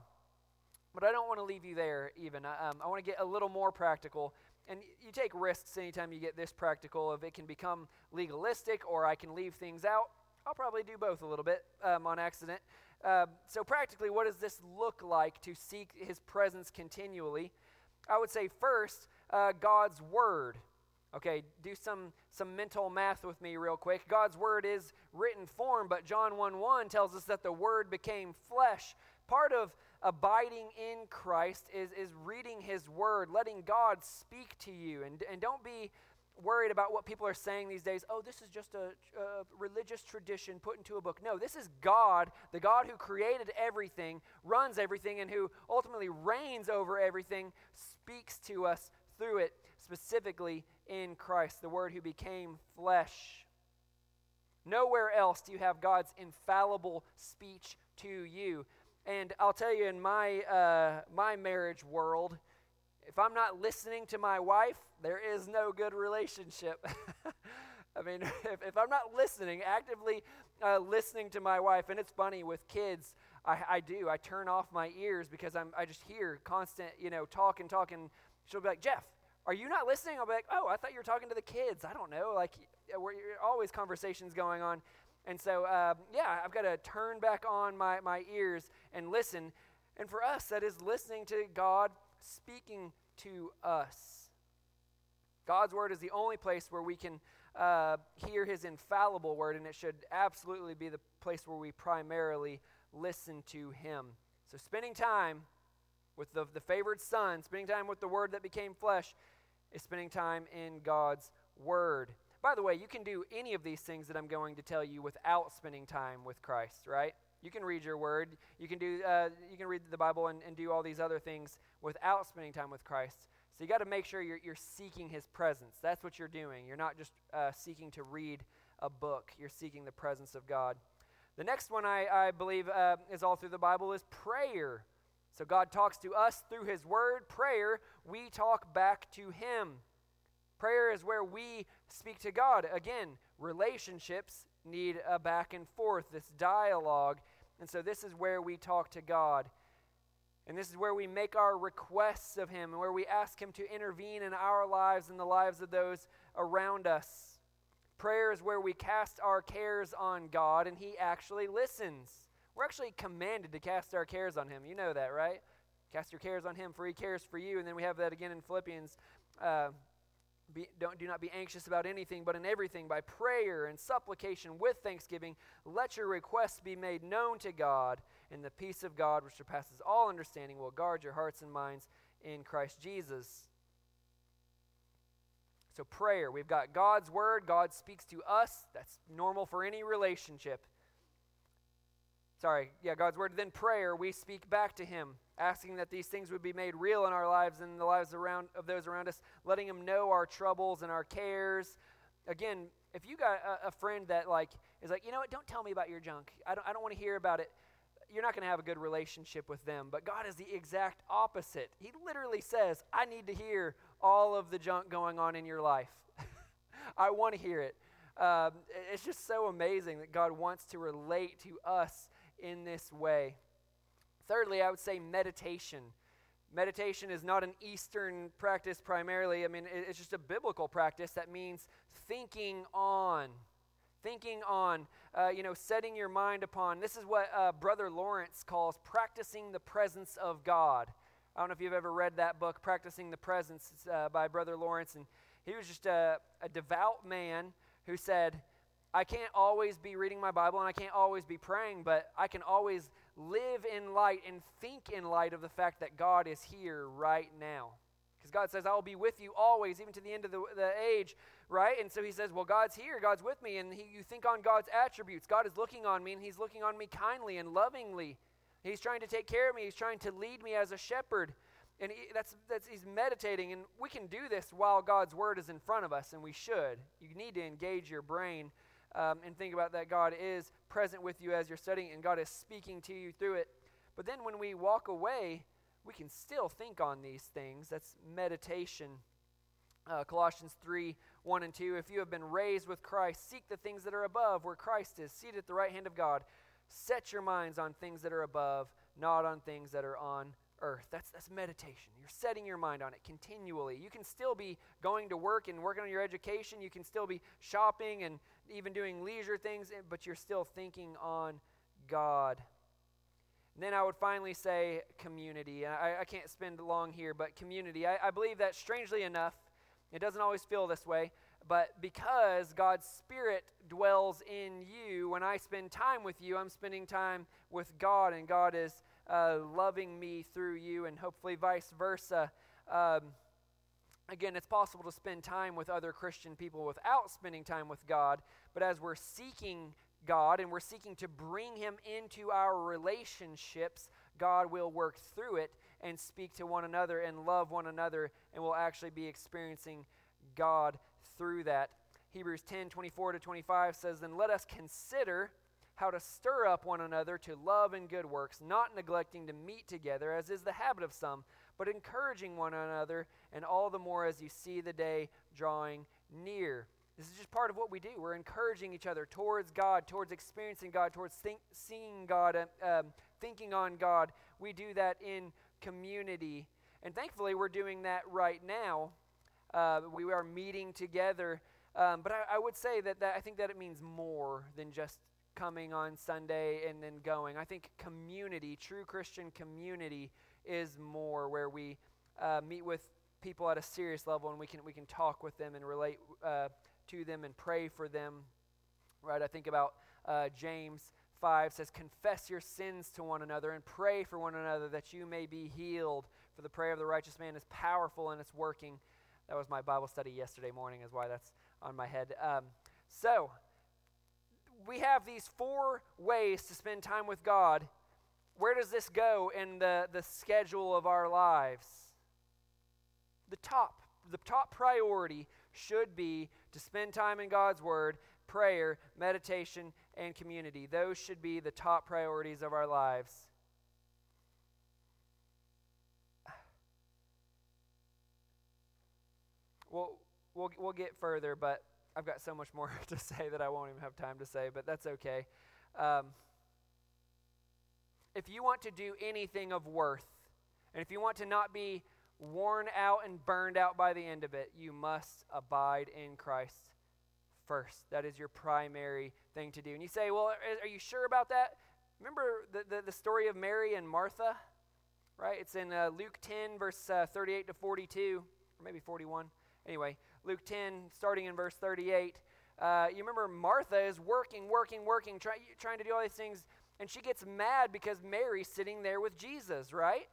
But I don't want to leave you there even. Um, I want to get a little more practical. And you take risks anytime you get this practical. If it can become legalistic or I can leave things out, I'll probably do both a little bit um, on accident. Uh, so, practically, what does this look like to seek his presence continually? I would say first, uh, God's Word. Okay, do some, some mental math with me real quick. God's Word is written form, but John 1 1 tells us that the Word became flesh. Part of abiding in Christ is, is reading His Word, letting God speak to you. And, and don't be worried about what people are saying these days. Oh, this is just a, a, religious tradition put into a book. No, this is God, the God who created everything, runs everything, and who ultimately reigns over everything, speaks to us through it, specifically in Christ, the Word who became flesh. Nowhere else do you have God's infallible speech to you. And I'll tell you, in my, uh, my marriage world, if I'm not listening to my wife, there is no good relationship. I mean, if, if, I'm not listening, actively uh, listening to my wife, and it's funny with kids, I, I, do. I turn off my ears because I'm, I just hear constant, you know, talk and she'll be like, Jeff, are you not listening? I'll be like, oh, I thought you were talking to the kids. I don't know. Like, we're, always conversations going on. And so, uh, yeah, I've got to turn back on my, my ears and listen. And for us, that is listening to God speaking to us. God's word is the only place where we can uh, hear his infallible word, and it should absolutely be the place where we primarily listen to him. So, spending time with the, the favored son, spending time with the word that became flesh, is spending time in God's word. By the way, you can do any of these things that I'm going to tell you without spending time with Christ, right? You can read your word. You can do. Uh, you can read the Bible and, and do all these other things without spending time with Christ. So you got to make sure you're, you're seeking His presence. That's what you're doing. You're not just uh, seeking to read a book. You're seeking the presence of God. The next one I, I believe uh, is all through the Bible is prayer. So God talks to us through His Word. Prayer, we talk back to Him. Prayer is where we speak to God. Again, relationships need a back and forth, this dialogue. And so this is where we talk to God. And this is where we make our requests of Him and where we ask Him to intervene in our lives and the lives of those around us. Prayer is where we cast our cares on God and He actually listens. We're actually commanded to cast our cares on Him. You know that, right? Cast your cares on Him, for He cares for you. And then we have that again in Philippians. Uh, be, don't, do not be anxious about anything, but in everything, by prayer and supplication with thanksgiving, let your requests be made known to God. and the peace of God, which surpasses all understanding, will guard your hearts and minds in Christ Jesus. So, prayer. We've got God's word. God speaks to us. That's normal for any relationship. Sorry, yeah, God's word. Then prayer. We speak back to Him, asking that these things would be made real in our lives and the lives around of those around us, letting him know our troubles and our cares. Again, if you got a, a friend that like is like, you know what, don't tell me about your junk. I don't, I don't want to hear about it you're not going to have a good relationship with them. But God is the exact opposite. He literally says, I need to hear all of the junk going on in your life. I want to hear it. Um, it's just so amazing that God wants to relate to us in this way. Thirdly, I would say meditation. Meditation is not an Eastern practice primarily. I mean, it's just a biblical practice that means thinking on thinking on, uh, you know, setting your mind upon. This is what uh, Brother Lawrence calls practicing the presence of God. I don't know if you've ever read that book, Practicing the Presence, uh, by Brother Lawrence. And he was just a, a devout man who said, I can't always be reading my Bible and I can't always be praying, but I can always live in light and think in light of the fact that God is here right now. Because God says, I will be with you always, even to the end of the, the age right? And so he says, Well, God's here, God's with me. And he, you think on God's attributes. God is looking on me, and he's looking on me kindly and lovingly. He's trying to take care of me, he's trying to lead me as a shepherd. And he, that's, that's, he's meditating, and we can do this while God's word is in front of us, and we should. You need to engage your brain um, and think about that God is present with you as you're studying, and God is speaking to you through it. But then when we walk away, we can still think on these things. That's meditation. Uh, Colossians 3 1 and 2. If you have been raised with Christ, seek the things that are above, where Christ is, seated at the right hand of God. Set your minds on things that are above, not on things that are on earth. That's, that's meditation. You're setting your mind on it continually. You can still be going to work and working on your education. You can still be shopping and even doing leisure things, eh, but you're still thinking on God. And then I would finally say community. I, I can't spend long here, but community. I, I believe that strangely enough, it doesn't always feel this way, but because God's Spirit dwells in you, when I spend time with you, I'm spending time with God, and God is uh, loving me through you, and hopefully vice versa. Um, again, it's possible to spend time with other Christian people without spending time with God, but as we're seeking God and we're seeking to bring Him into our relationships, God will work through it and speak to one another and love one another, and we'll actually be experiencing God through that. Hebrews 10 24 to 25 says, Then let us consider how to stir up one another to love and good works, not neglecting to meet together, as is the habit of some, but encouraging one another, and all the more as you see the day drawing near. This is just part of what we do. We're encouraging each other towards God, towards experiencing God, towards think, seeing God, um, thinking on God. We do that in community. And thankfully, we're doing that right now. Uh, we are meeting together. Um, but I, I, would say that, that I think that it means more than just coming on Sunday and then going. I think community, true Christian community, is more where we uh, meet with people at a serious level and we can we can talk with them and relate uh, to them and pray for them. Right? I think about uh, James 5 says, Confess your sins to one another and pray for one another that you may be healed. For the prayer of the righteous man is powerful and it's working. That was my Bible study yesterday morning, is why that's on my head. Um, so, we have these four ways to spend time with God. Where does this go in the, the schedule of our lives? The top, the top priority should be to spend time in God's Word, prayer, meditation, and community. Those should be the top priorities of our lives. We'll, we'll, we'll get further, but I've got so much more to say that I won't even have time to say, but that's okay. Um, if you want to do anything of worth, and if you want to not be worn out and burned out by the end of it, you must abide in Christ first. That is your primary thing to do. And you say, well, are you sure about that? Remember the, the, the story of Mary and Martha? Right? It's in uh, Luke 10, verse uh, 38 to 42, or maybe 41. Anyway, Luke 10, starting in verse 38. Uh, you remember Martha is working, working, working, try, trying to do all these things And she gets mad because Mary's sitting there with Jesus, right?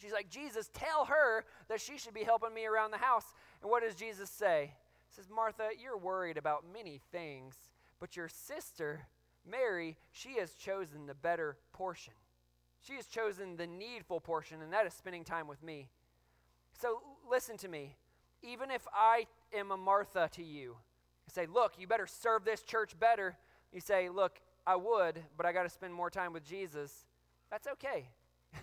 She's like, Jesus, tell her that she should be helping me around the house. And what does Jesus say? He says, Martha, you're worried about many things, but your sister, Mary, she has chosen the better portion. She has chosen the needful portion, and that is spending time with me. So listen to me. Even if I am a Martha to you, I say, look, you better serve this church better. You say, look, I would, but I got to spend more time with Jesus. That's okay.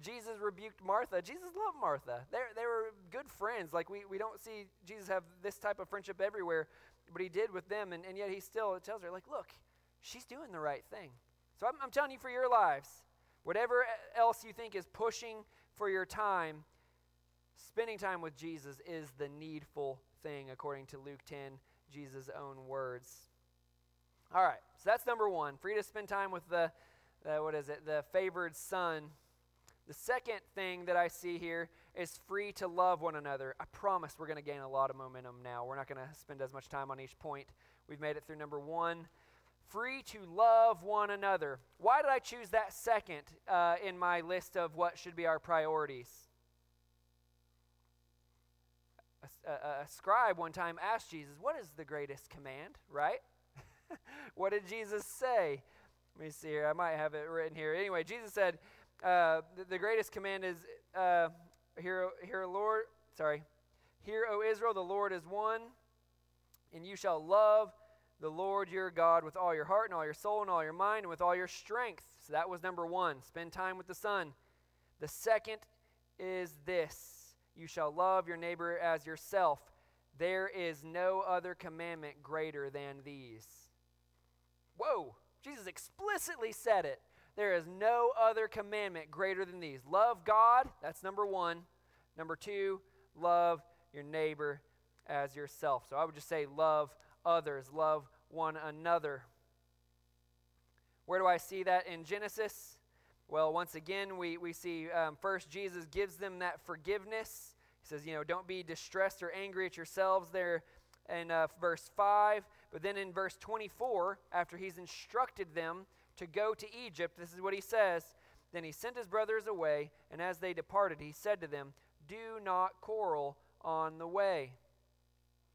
Jesus rebuked Martha. Jesus loved Martha. they they were good friends. Like, we, we don't see Jesus have this type of friendship everywhere, but he did with them. And, and yet he still tells her, like, look, she's doing the right thing. So I'm, I'm telling you for your lives, whatever else you think is pushing for your time, spending time with Jesus is the needful thing, according to Luke 10, Jesus' own words. All right, so that's number one. Free to spend time with the, what is it, the favored son the second thing that I see here is free to love one another. I promise we're going to gain a lot of momentum now. We're not going to spend as much time on each point. We've made it through number one. Free to love one another. Why did I choose that second uh, in my list of what should be our priorities? A, a, scribe one time asked Jesus, What is the greatest command, right? what did Jesus say? Let me see here. I might have it written here. Anyway, Jesus said, uh, the, the, greatest command is uh, hear, Lord, sorry, hear, O Israel, the Lord is one, and you shall love the Lord your God with all your heart and all your soul and all your mind and with all your strength. So that was number one. Spend time with the Son. The second is this you shall love your neighbor as yourself. There is no other commandment greater than these. Whoa, Jesus explicitly said it. There is no other commandment greater than these. Love God, that's number one. Number two, love your neighbor as yourself. So I would just say, love others, love one another. Where do I see that in Genesis? Well, once again, we, we see um, first Jesus gives them that forgiveness. He says, you know, don't be distressed or angry at yourselves there in uh, verse 5. But then in verse 24, after he's instructed them to go to Egypt, this is what he says. Then he sent his brothers away, and as they departed, he said to them, Do not quarrel on the way.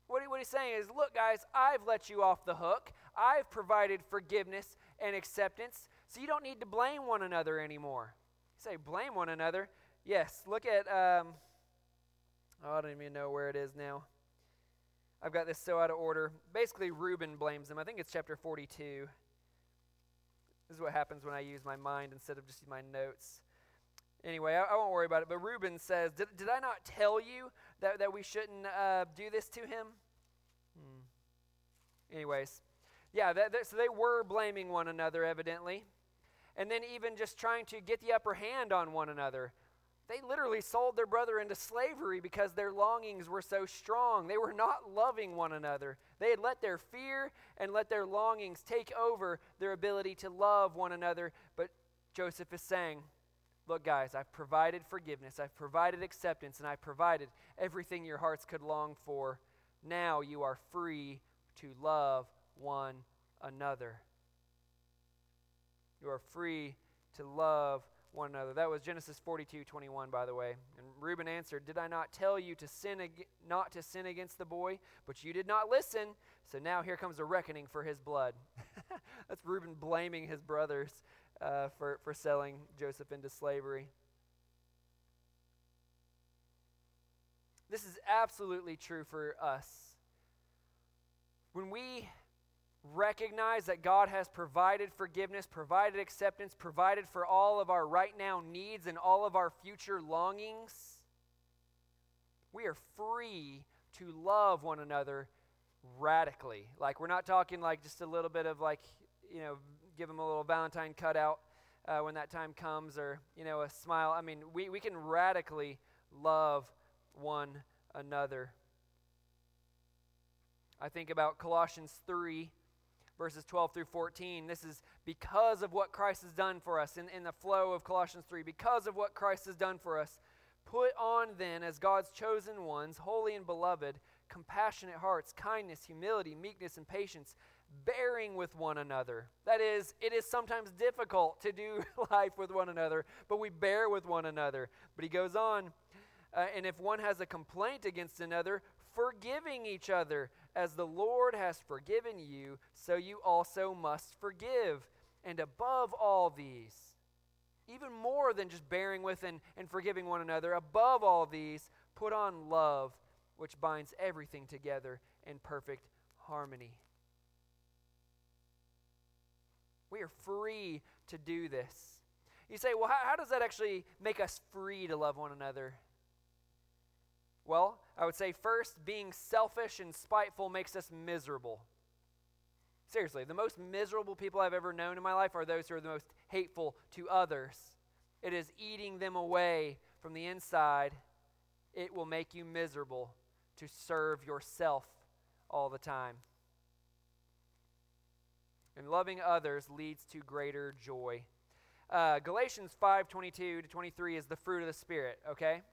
What, he, what he's saying is, Look, guys, I've let you off the hook. I've provided forgiveness and acceptance, so you don't need to blame one another anymore. You say, Blame one another? Yes, look at, um, oh, I don't even know where it is now. I've got this so out of order. Basically, Reuben blames him. I think it's chapter 42. This is what happens when I use my mind instead of just my notes. Anyway, I, I won't worry about it. But Reuben says, Did, did I not tell you that, that we shouldn't uh, do this to him? Hmm. Anyways, yeah, that, that, so they were blaming one another, evidently. And then even just trying to get the upper hand on one another. They literally sold their brother into slavery because their longings were so strong. They were not loving one another. They had let their fear and let their longings take over their ability to love one another. But Joseph is saying, Look, guys, I've provided forgiveness, I've provided acceptance, and I've provided everything your hearts could long for. Now you are free to love one another. You are free to love one another. That was Genesis 42, 21, by the way. And Reuben answered, Did I not tell you to sin ag- not to sin against the boy? But you did not listen. So now here comes a reckoning for his blood. That's Reuben blaming his brothers uh, for, for selling Joseph into slavery. This is absolutely true for us. When we recognize that God has provided forgiveness, provided acceptance, provided for all of our right now needs and all of our future longings, we are free to love one another radically. Like, we're not talking like just a little bit of like, you know, give them a little Valentine cutout uh, when that time comes or, you know, a smile. I mean, we, we can radically love one another. I think about Colossians 3 verses 12 through 14. This is because of what Christ has done for us in, in the flow of Colossians 3. Because of what Christ has done for us, put on then, as God's chosen ones, holy and beloved, compassionate hearts, kindness, humility, meekness, and patience, bearing with one another. That is, it is sometimes difficult to do life with one another, but we bear with one another. But he goes on, uh, and if one has a complaint against another, forgiving each other, as the Lord has forgiven you, so you also must forgive. And above all these, even more than just bearing with and, and forgiving one another, above all these, put on love, which binds everything together in perfect harmony. We are free to do this. You say, well, how, how, does that actually make us free to love one another? Well, I would say first, being selfish and spiteful makes us miserable. Seriously, the most miserable people I've ever known in my life are those who are the most hateful to others. It is eating them away from the inside. It will make you miserable to serve yourself all the time. And loving others leads to greater joy. Uh, Galatians 5 22 to 23 is the fruit of the Spirit, okay?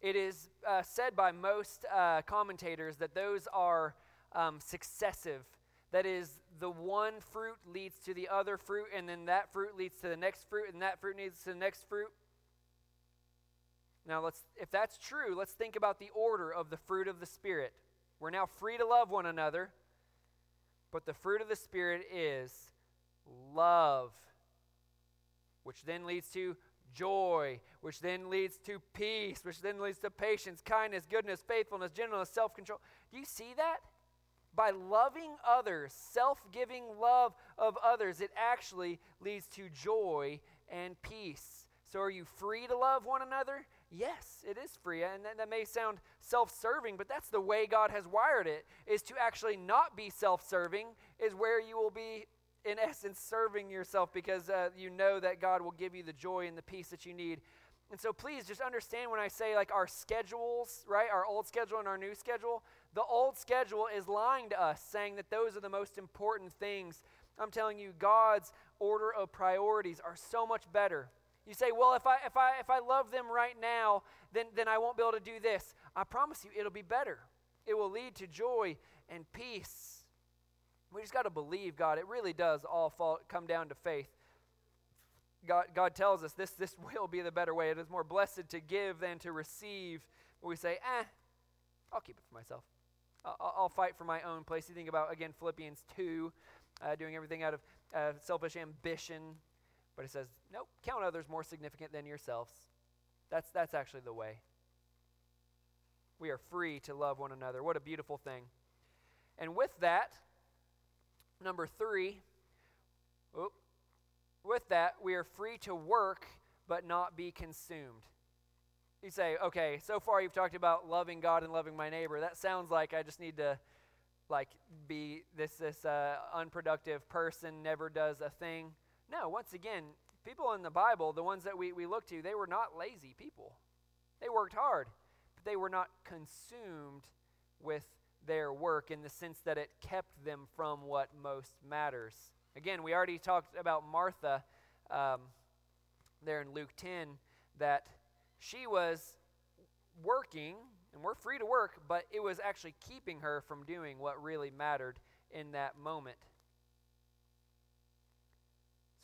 It is uh, said by most uh, commentators that those are um, successive. That is, the one fruit leads to the other fruit, and then that fruit leads to the next fruit, and that fruit leads to the next fruit. Now, let's, if that's true, let's think about the order of the fruit of the Spirit. We're now free to love one another, but the fruit of the Spirit is love, which then leads to joy, which then leads to peace, which then leads to patience, kindness, goodness, faithfulness, gentleness, self control. Do you see that? By loving others, self giving love of others, it actually leads to joy and peace. So, are you free to love one another? Yes, it is free. And that, that may sound self serving, but that's the way God has wired it, is to actually not be self serving, is where you will be, in essence, serving yourself because uh, you know that God will give you the joy and the peace that you need. And so please just understand when I say like our schedules, right? Our old schedule and our new schedule. The old schedule is lying to us, saying that those are the most important things. I'm telling you, God's order of priorities are so much better. You say, well, if I, if I, if I love them right now, then, then I won't be able to do this. I promise you, it'll be better. It will lead to joy and peace. We just got to believe God. It really does all fall, come down to faith. God, God tells us this, this will be the better way. It is more blessed to give than to receive. We say, eh, I'll keep it for myself. I'll, I'll fight for my own place. You think about, again, Philippians 2, uh, doing everything out of uh, selfish ambition, but it says, nope, count others more significant than yourselves. That's, that's actually the way. We are free to love one another. What a beautiful thing. And with that, number three, oh, with that, we are free to work but not be consumed. You say, okay, so far you've talked about loving God and loving my neighbor. That sounds like I just need to like be this this uh, unproductive person, never does a thing. No, once again, people in the Bible, the ones that we, we look to, they were not lazy people. They worked hard, but they were not consumed with their work in the sense that it kept them from what most matters. Again, we already talked about Martha um, there in Luke 10, that she was working, and we're free to work, but it was actually keeping her from doing what really mattered in that moment.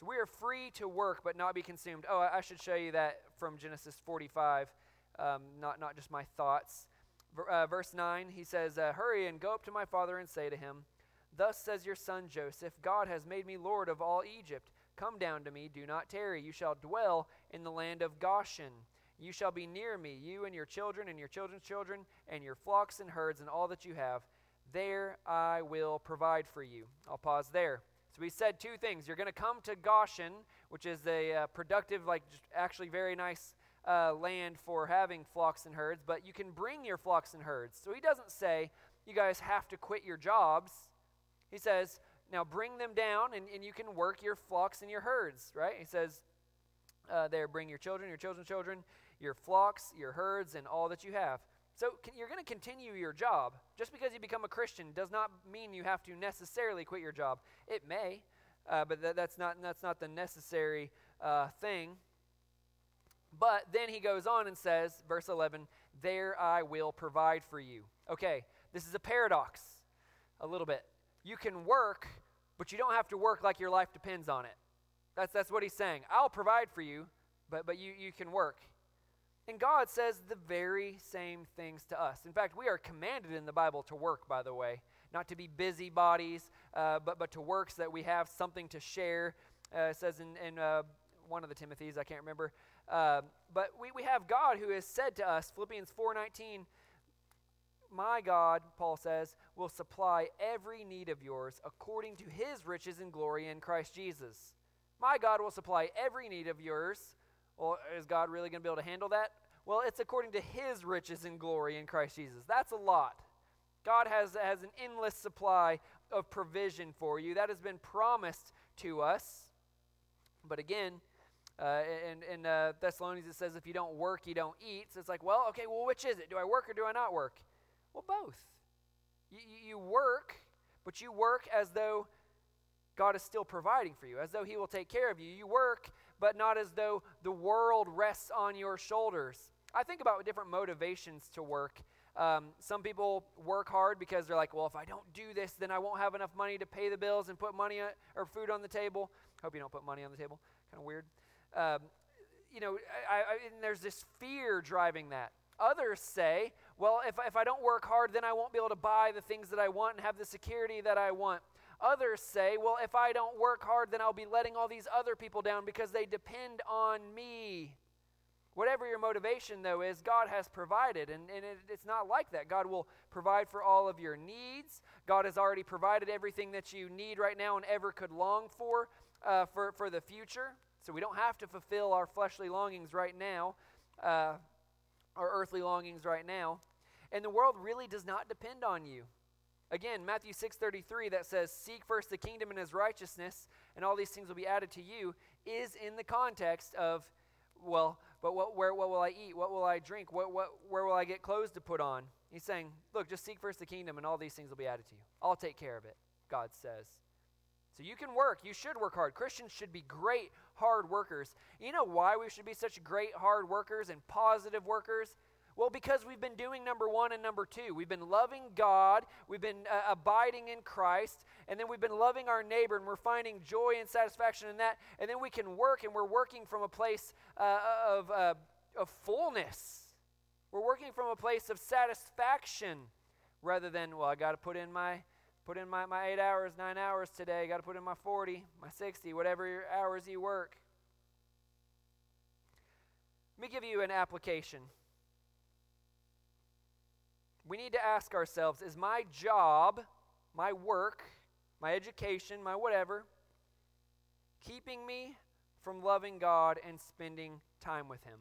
So we are free to work but not be consumed. Oh, I should show you that from Genesis 45, um, not, not just my thoughts. Uh, verse 9, he says, uh, Hurry and go up to my father and say to him, Thus says your son Joseph, God has made me Lord of all Egypt. Come down to me, do not tarry. You shall dwell in the land of Goshen. You shall be near me, you and your children and your children's children, and your flocks and herds and all that you have. There I will provide for you. I'll pause there. So we said two things. You're going to come to Goshen, which is a uh, productive, like actually very nice uh, land for having flocks and herds, but you can bring your flocks and herds. So he doesn't say you guys have to quit your jobs. He says, now bring them down and, and you can work your flocks and your herds, right? He says, uh, there, bring your children, your children's children, your flocks, your herds, and all that you have. So you're going to continue your job. Just because you become a Christian does not mean you have to necessarily quit your job. It may, uh, but th- that's not that's not the necessary uh, thing. But then he goes on and says, verse 11, "There I will provide for you." Okay, this is a paradox, a little bit. you can work, but you don't have to work like your life depends on it. That's, that's what he's saying. I'll provide for you, but, but you, you can work. And God says the very same things to us. In fact, we are commanded in the Bible to work, by the way, not to be busybodies, uh, but, but to work so that we have something to share. Uh, it says in, in uh, one of the Timothys, I can't remember. Uh, but we, we have God who has said to us, Philippians 4.19, My God, Paul says, will supply every need of yours according to his riches and glory in Christ Jesus. My God will supply every need of yours well, is God really going to be able to handle that? Well, it's according to his riches and glory in Christ Jesus. That's a lot. God has, has an endless supply of provision for you. That has been promised to us. But again, uh, in, in uh, Thessalonians it says if you don't work, you don't eat. So it's like, well, okay, well, which is it? Do I work or do I not work? Well, both. You, you work, but you work as though God is still providing for you, as though He will take care of you. You work but not as though the world rests on your shoulders. I think about different motivations to work. Um, some people work hard because they're like, well, if I don't do this, then I won't have enough money to pay the bills and put money on, or food on the table. Hope you don't put money on the table. Kind of weird. Um, you know, I, I, and there's this fear driving that. Others say, well, if, if I don't work hard, then I won't be able to buy the things that I want and have the security that I want. Others say, well, if I don't work hard, then I'll be letting all these other people down because they depend on me. Whatever your motivation, though, is, God has provided. And, and it, it's not like that. God will provide for all of your needs. God has already provided everything that you need right now and ever could long for uh, for, for the future. So we don't have to fulfill our fleshly longings right now, uh, our earthly longings right now. And the world really does not depend on you. Again, Matthew 6:33 that says, "Seek first the kingdom and his righteousness, and all these things will be added to you," is in the context of, well, but what, where, what will I eat? What will I drink? What, what, where will I get clothes to put on? He's saying, look, just seek first the kingdom, and all these things will be added to you. I'll take care of it, God says. So you can work. You should work hard. Christians should be great hard workers. You know why we should be such great hard workers and positive workers? Well, because we've been doing number one and number two. We've been loving God, we've been uh, abiding in Christ, and then we've been loving our neighbor, and we're finding joy and satisfaction in that. And then we can work, and we're working from a place uh, of, uh, of fullness. We're working from a place of satisfaction rather than, well, I got to put in my put in my, my eight hours, nine hours today. Got to put in my 40, my 60, whatever hours you work. Let me give you an application we need to ask ourselves is my job, my work, my education, my whatever, keeping me from loving God and spending time with Him?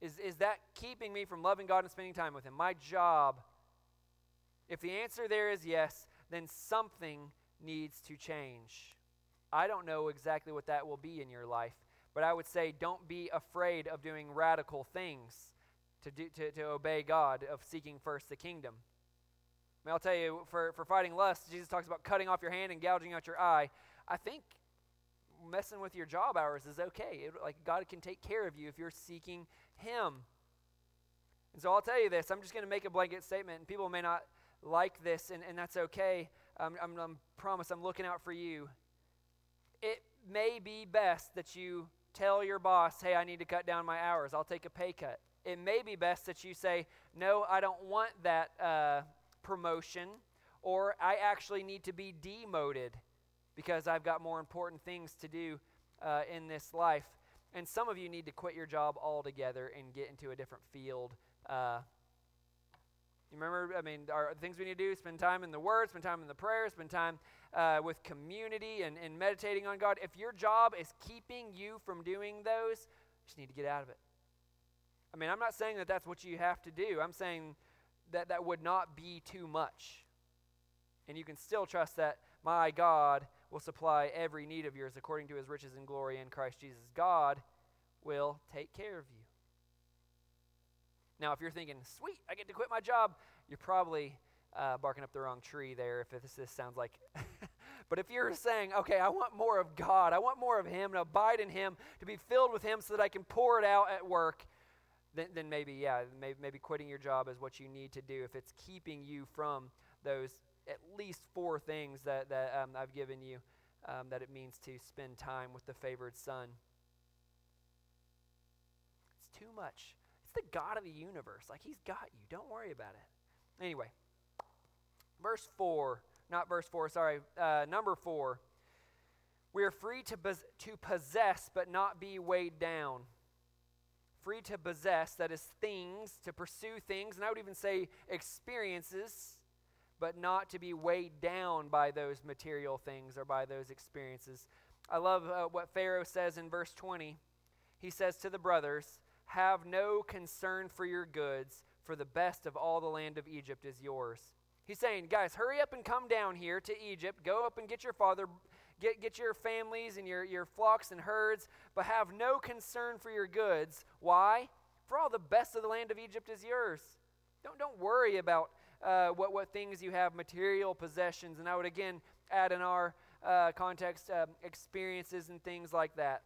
Is, is that keeping me from loving God and spending time with Him? My job. If the answer there is yes, then something needs to change. I don't know exactly what that will be in your life, but I would say don't be afraid of doing radical things to, do, to, to obey God, of seeking first the kingdom. I mean, I'll tell you, for, for fighting lust, Jesus talks about cutting off your hand and gouging out your eye. I think messing with your job hours is okay. It, like God can take care of you if you're seeking Him. And so I'll tell you this. I'm just going to make a blanket statement, and people may not like this, and, and that's okay. I'm, I'm promise I'm looking out for you. It may be best that you tell your boss, "Hey, I need to cut down my hours. I'll take a pay cut." it may be best that you say, No, I don't want that uh, promotion, or I actually need to be demoted because I've got more important things to do uh, in this life. And some of you need to quit your job altogether and get into a different field. Uh, you remember, I mean, our the things we need to do spend time in the Word, spend time in the prayer, spend time uh, with community and, and meditating on God. If your job is keeping you from doing those, you just need to get out of it. I mean, I'm not saying that that's what you have to do. I'm saying that that would not be too much. And you can still trust that my God will supply every need of yours according to his riches and glory in Christ Jesus. God will take care of you. Now, if you're thinking, sweet, I get to quit my job, you're probably uh, barking up the wrong tree there if this, this sounds like. but if you're saying, okay, I want more of God, I want more of Him, to abide in Him, to be filled with Him so that I can pour it out at work, then, then maybe, yeah, maybe, maybe quitting your job is what you need to do if it's keeping you from those at least four things that, that um, I've given you um, that it means to spend time with the favored son. It's too much. The God of the universe. Like, He's got you. Don't worry about it. Anyway, verse 4, not verse 4, sorry, uh, number 4. We are free to, to possess, but not be weighed down. Free to possess, that is, things, to pursue things, and I would even say experiences, but not to be weighed down by those material things or by those experiences. I love uh, what Pharaoh says in verse 20. He says to the brothers, Have no concern for your goods, for the best of all the land of Egypt is yours. He's saying, Guys, hurry up and come down here to Egypt. Go up and get your father Get, get your families and your, your flocks and herds, but have no concern for your goods. Why? For all the best of the land of Egypt is yours. Don't, don't worry about uh, what, what things you have, material possessions. And I would again add in our uh, context um, experiences and things like that.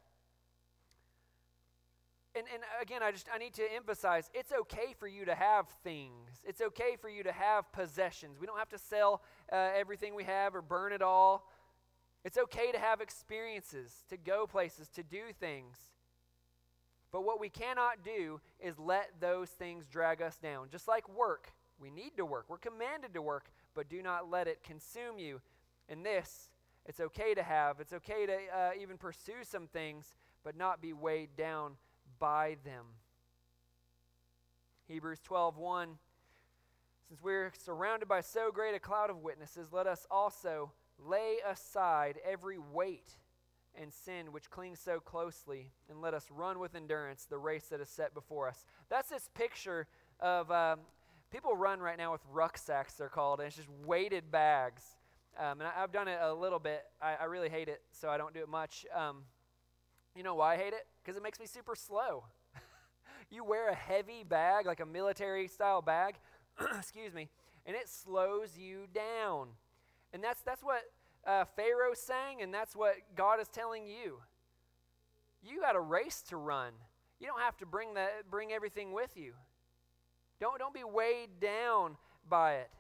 And, and again, I just I need to emphasize it's okay for you to have things. It's okay for you to have possessions. We don't have to sell uh, everything we have or burn it all. It's okay to have experiences, to go places, to do things. But what we cannot do is let those things drag us down. Just like work, we need to work. We're commanded to work, but do not let it consume you. and this, it's okay to have, it's okay to uh, even pursue some things, but not be weighed down by them. Hebrews 12 1 Since we're surrounded by so great a cloud of witnesses, let us also Lay aside every weight and sin which clings so closely, and let us run with endurance the race that is set before us. That's this picture of um, people run right now with rucksacks, they're called, and it's just weighted bags. Um, and I, have done it a little bit. I, I, really hate it, so I don't do it much. Um, you know why I hate it? Because it makes me super slow. you wear a heavy bag, like a military style bag, excuse me, and it slows you down. And that's, that's what uh, Pharaoh sang, and that's what God is telling you. You got a race to run. You don't have to bring, that, bring everything with you. Don't, don't be weighed down by it.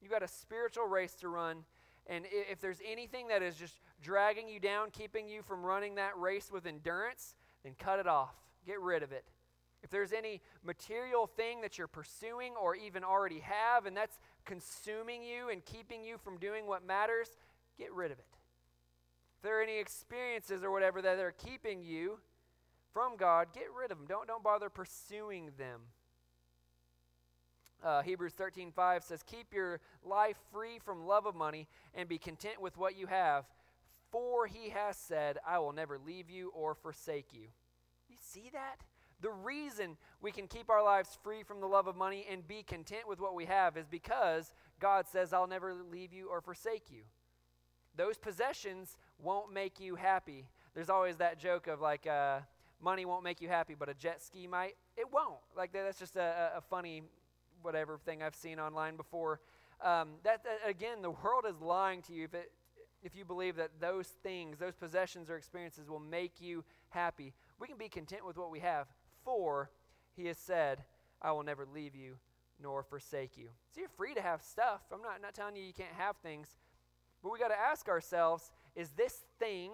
You got a spiritual race to run. And if there's anything that is just dragging you down, keeping you from running that race with endurance, then cut it off. Get rid of it. If there's any material thing that you're pursuing or even already have, and that's consuming you and keeping you from doing what matters, get rid of it. If there are any experiences or whatever that are keeping you from God, get rid of them. Don't, don't bother pursuing them. Uh, Hebrews 13:5 says, "Keep your life free from love of money and be content with what you have, for he has said, I will never leave you or forsake you." You see that? The reason we can keep our lives free from the love of money and be content with what we have is because God says, I'll never leave you or forsake you. Those possessions won't make you happy. There's always that joke of like, uh, money won't make you happy, but a jet ski might. It won't. Like, that's just a, a funny, whatever thing I've seen online before. Um, that, that, again, the world is lying to you if, it, if you believe that those things, those possessions or experiences will make you happy. We can be content with what we have. For he has said, I will never leave you nor forsake you. So you're free to have stuff. I'm not, not telling you you can't have things. But we got to ask ourselves is this thing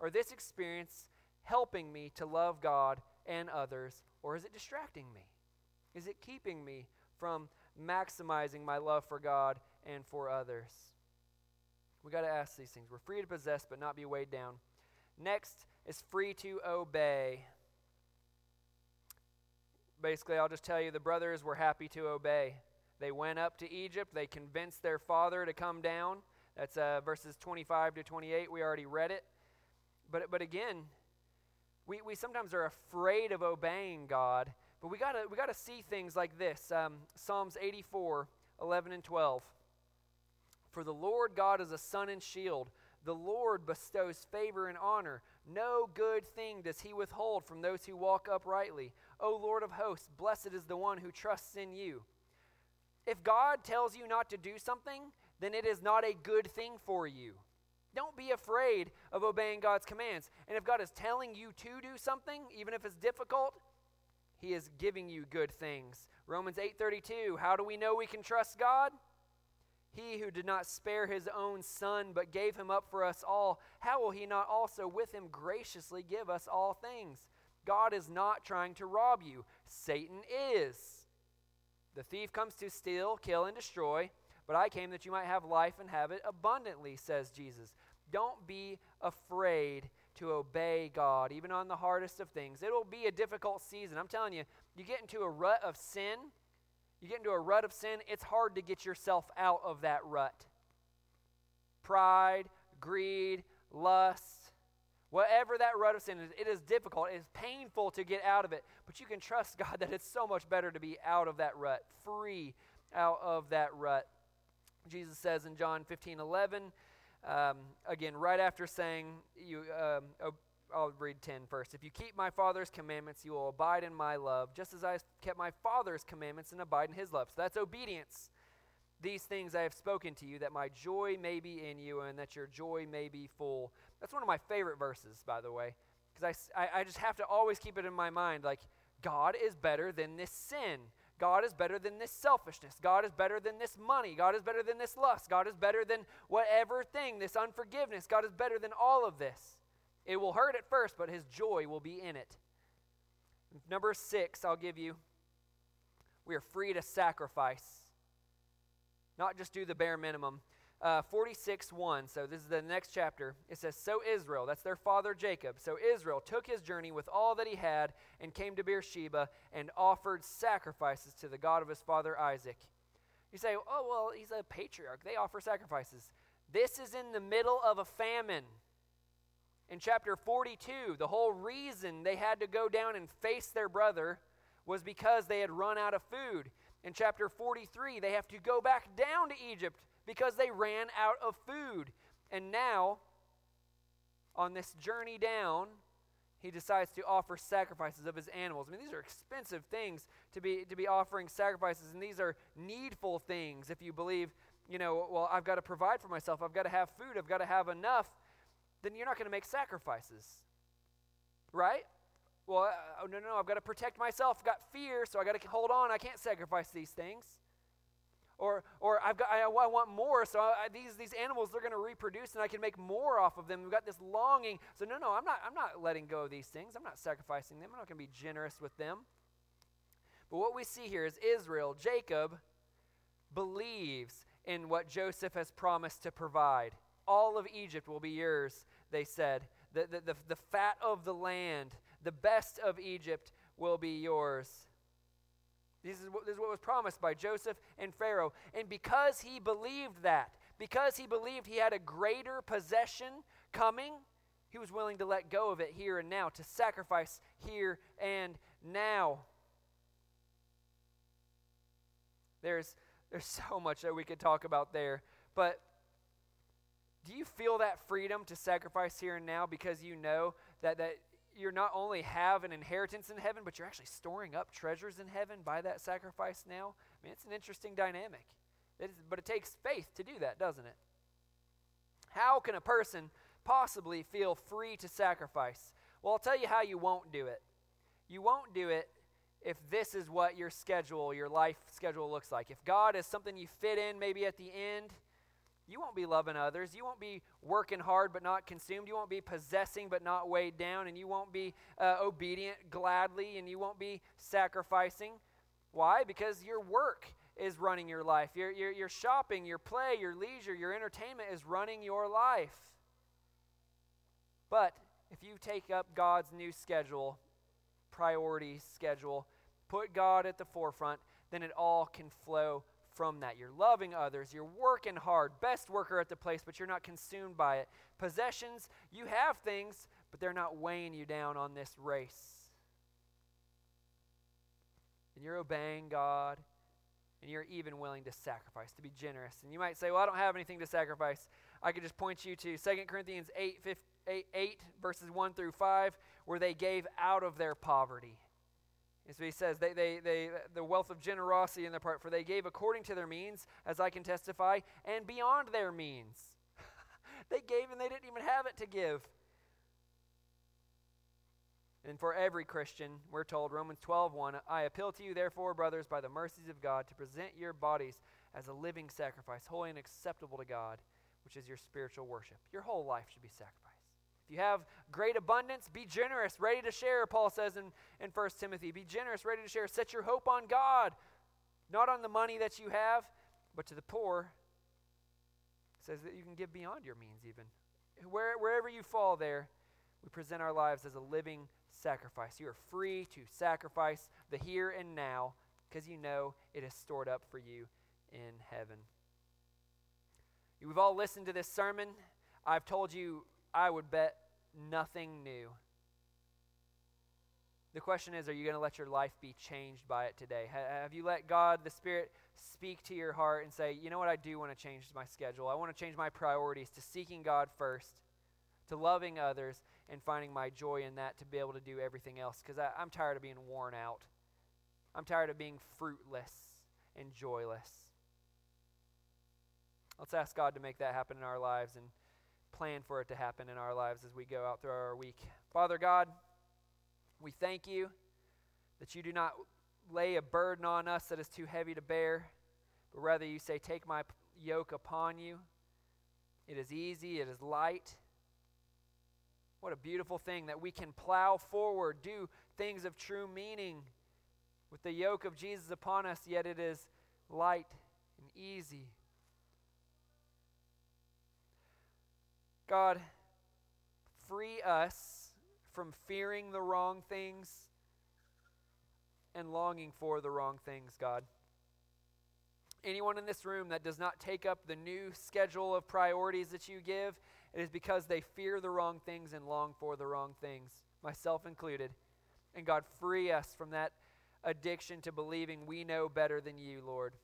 or this experience helping me to love God and others, or is it distracting me? Is it keeping me from maximizing my love for God and for others? We got to ask these things. We're free to possess, but not be weighed down. Next is free to obey basically, I'll just tell you the brothers were happy to obey. They went up to Egypt. They convinced their father to come down. That's uh, verses 25 to 28. We already read it. But, but again, we, we sometimes are afraid of obeying God, but we got we got to see things like this um, Psalms 84 11 and 12. For the Lord God is a sun and shield. The Lord bestows favor and honor. No good thing does he withhold from those who walk uprightly. O Lord of hosts, blessed is the one who trusts in you. If God tells you not to do something, then it is not a good thing for you. Don't be afraid of obeying God's commands. And if God is telling you to do something, even if it's difficult, he is giving you good things. Romans 8:32, how do we know we can trust God? He who did not spare his own son, but gave him up for us all, how will he not also with him graciously give us all things? God is not trying to rob you, Satan is. The thief comes to steal, kill, and destroy, but I came that you might have life and have it abundantly, says Jesus. Don't be afraid to obey God, even on the hardest of things. It will be a difficult season. I'm telling you, you get into a rut of sin you get into a rut of sin, it's hard to get yourself out of that rut. Pride, greed, lust, whatever that rut of sin is, it is difficult. It is painful to get out of it. But you can trust God that it's so much better to be out of that rut, free out of that rut. Jesus says in John 15 11, um, again, right after saying, you, um, I'll read 10 first. If you keep my Father's commandments, you will abide in my love, just as I kept my Father's commandments and abide in his love. So that's obedience. These things I have spoken to you, that my joy may be in you and that your joy may be full. That's one of my favorite verses, by the way, because I, I, I just have to always keep it in my mind like, God is better than this sin. God is better than this selfishness. God is better than this money. God is better than this lust. God is better than whatever thing, this unforgiveness. God is better than all of this. It will hurt at first, but his joy will be in it. Number six, I'll give you. We are free to sacrifice, not just do the bare minimum. Uh, 46 1, so this is the next chapter. It says, So Israel, that's their father Jacob, so Israel took his journey with all that he had and came to Beersheba and offered sacrifices to the God of his father Isaac. You say, Oh, well, he's a patriarch. They offer sacrifices. This is in the middle of a famine. In chapter 42, the whole reason they had to go down and face their brother was because they had run out of food. In chapter 43, they have to go back down to Egypt because they ran out of food. And now, on this journey down, he decides to offer sacrifices of his animals. I mean, these are expensive things to be to be offering sacrifices, and these are needful things. If you believe, you know, well, I've got to provide for myself, I've got to have food, I've got to have enough then you're not going to make sacrifices. Right? Well, uh, oh, no, no, I've got to protect myself. I've got fear, so i got to hold on. I can't sacrifice these things. Or, or I've got, I, I want more, so I, these, these animals, they're going to reproduce and I can make more off of them. We've got this longing. So, no, no, I'm not, I'm not letting go of these things. I'm not sacrificing them. I'm not going to be generous with them. But what we see here is Israel, Jacob, believes in what Joseph has promised to provide. All of Egypt will be yours, they said. The, the, the, the fat of the land, the best of Egypt will be yours. This is, what, this is what was promised by Joseph and Pharaoh. And because he believed that, because he believed he had a greater possession coming, he was willing to let go of it here and now, to sacrifice here and now. There's, there's so much that we could talk about there. But do you feel that freedom to sacrifice here and now because you know that, that you not only have an inheritance in heaven, but you're actually storing up treasures in heaven by that sacrifice now? I mean, it's an interesting dynamic. It is, but it takes faith to do that, doesn't it? How can a person possibly feel free to sacrifice? Well, I'll tell you how you won't do it. You won't do it if this is what your schedule, your life schedule looks like. If God is something you fit in maybe at the end, you won't be loving others. You won't be working hard but not consumed. You won't be possessing but not weighed down. And you won't be uh, obedient gladly. And you won't be sacrificing. Why? Because your work is running your life. Your, your, your shopping, your play, your leisure, your entertainment is running your life. But if you take up God's new schedule, priority schedule, put God at the forefront, then it all can flow from that. You're loving others, you're working hard, best worker at the place, but you're not consumed by it. Possessions, you have things, but they're not weighing you down on this race. And you're obeying God, and you're even willing to sacrifice, to be generous. And you might say, Well, I don't have anything to sacrifice. I could just point you to 2 Corinthians 8, 8, 8 verses 1 through 5, where they gave out of their poverty. And so he says, they, they, they, the wealth of generosity in their part, for they gave according to their means, as I can testify, and beyond their means. they gave and they didn't even have it to give. And for every Christian, we're told, Romans 12, 1, I appeal to you, therefore, brothers, by the mercies of God, to present your bodies as a living sacrifice, holy and acceptable to God, which is your spiritual worship. Your whole life should be sacrificed. If you have great abundance, be generous, ready to share, Paul says in, in 1 Timothy. Be generous, ready to share. Set your hope on God, not on the money that you have, but to the poor. It says that you can give beyond your means, even. Where, wherever you fall there, we present our lives as a living sacrifice. You are free to sacrifice the here and now because you know it is stored up for you in heaven. We've all listened to this sermon. I've told you I would bet nothing new. The question is, are you going to let your life be changed by it today? Have you let God, the Spirit, speak to your heart and say, you know what, I do want to change my schedule. I want to change my priorities to seeking God first, to loving others, and finding my joy in that to be able to do everything else because I'm tired of being worn out. I'm tired of being fruitless and joyless. Let's ask God to make that happen in our lives and plan for it to happen in our lives as we go out through our week. Father God, we thank you that you do not lay a burden on us that is too heavy to bear, but rather you say, Take my yoke upon you. It is easy, it is light. What a beautiful thing that we can plow forward, do things of true meaning with the yoke of Jesus upon us, yet it is light and easy. God, free us from fearing the wrong things and longing for the wrong things, God. Anyone in this room that does not take up the new schedule of priorities that you give, it is because they fear the wrong things and long for the wrong things, myself included. And God, free us from that addiction to believing we know better than you, Lord.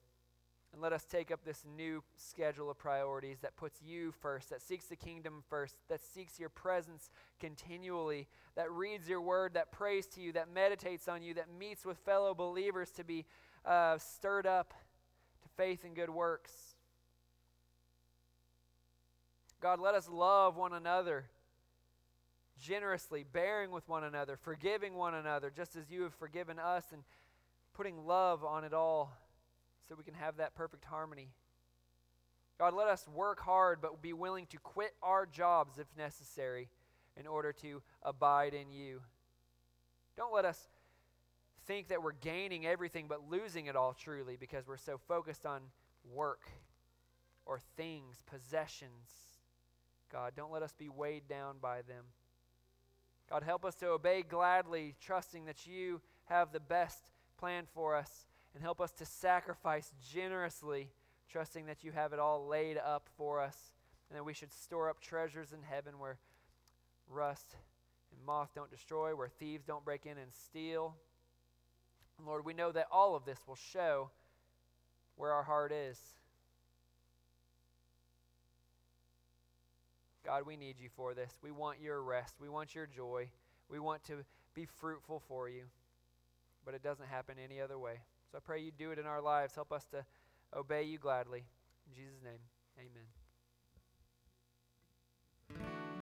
And let us take up this new schedule of priorities that puts you first, that seeks the kingdom first, that seeks your presence continually, that reads your word, that prays to you, that meditates on you, that meets with fellow believers to be uh, stirred up to faith and good works. God, let us love one another generously, bearing with one another, forgiving one another, just as you have forgiven us, and putting love on it all so we can have that perfect harmony. God, let us work hard, but be willing to quit our jobs if necessary in order to abide in you. Don't let us think that we're gaining everything but losing it all truly because we're so focused on work or things, possessions. God. Don't let us be weighed down by them. God, help us to obey gladly, trusting that you have the best plan for us, and help us to sacrifice generously, trusting that you have it all laid up for us, and that we should store up treasures in heaven where rust and moth don't destroy, where thieves don't break in and steal. Lord, we know that all of this will show where our heart is. God, we need you for this. We want your rest. We want your joy. We want to be fruitful for you. But it doesn't happen any other way. So I pray you do it in our lives. Help us to obey you gladly. In Jesus' name, amen.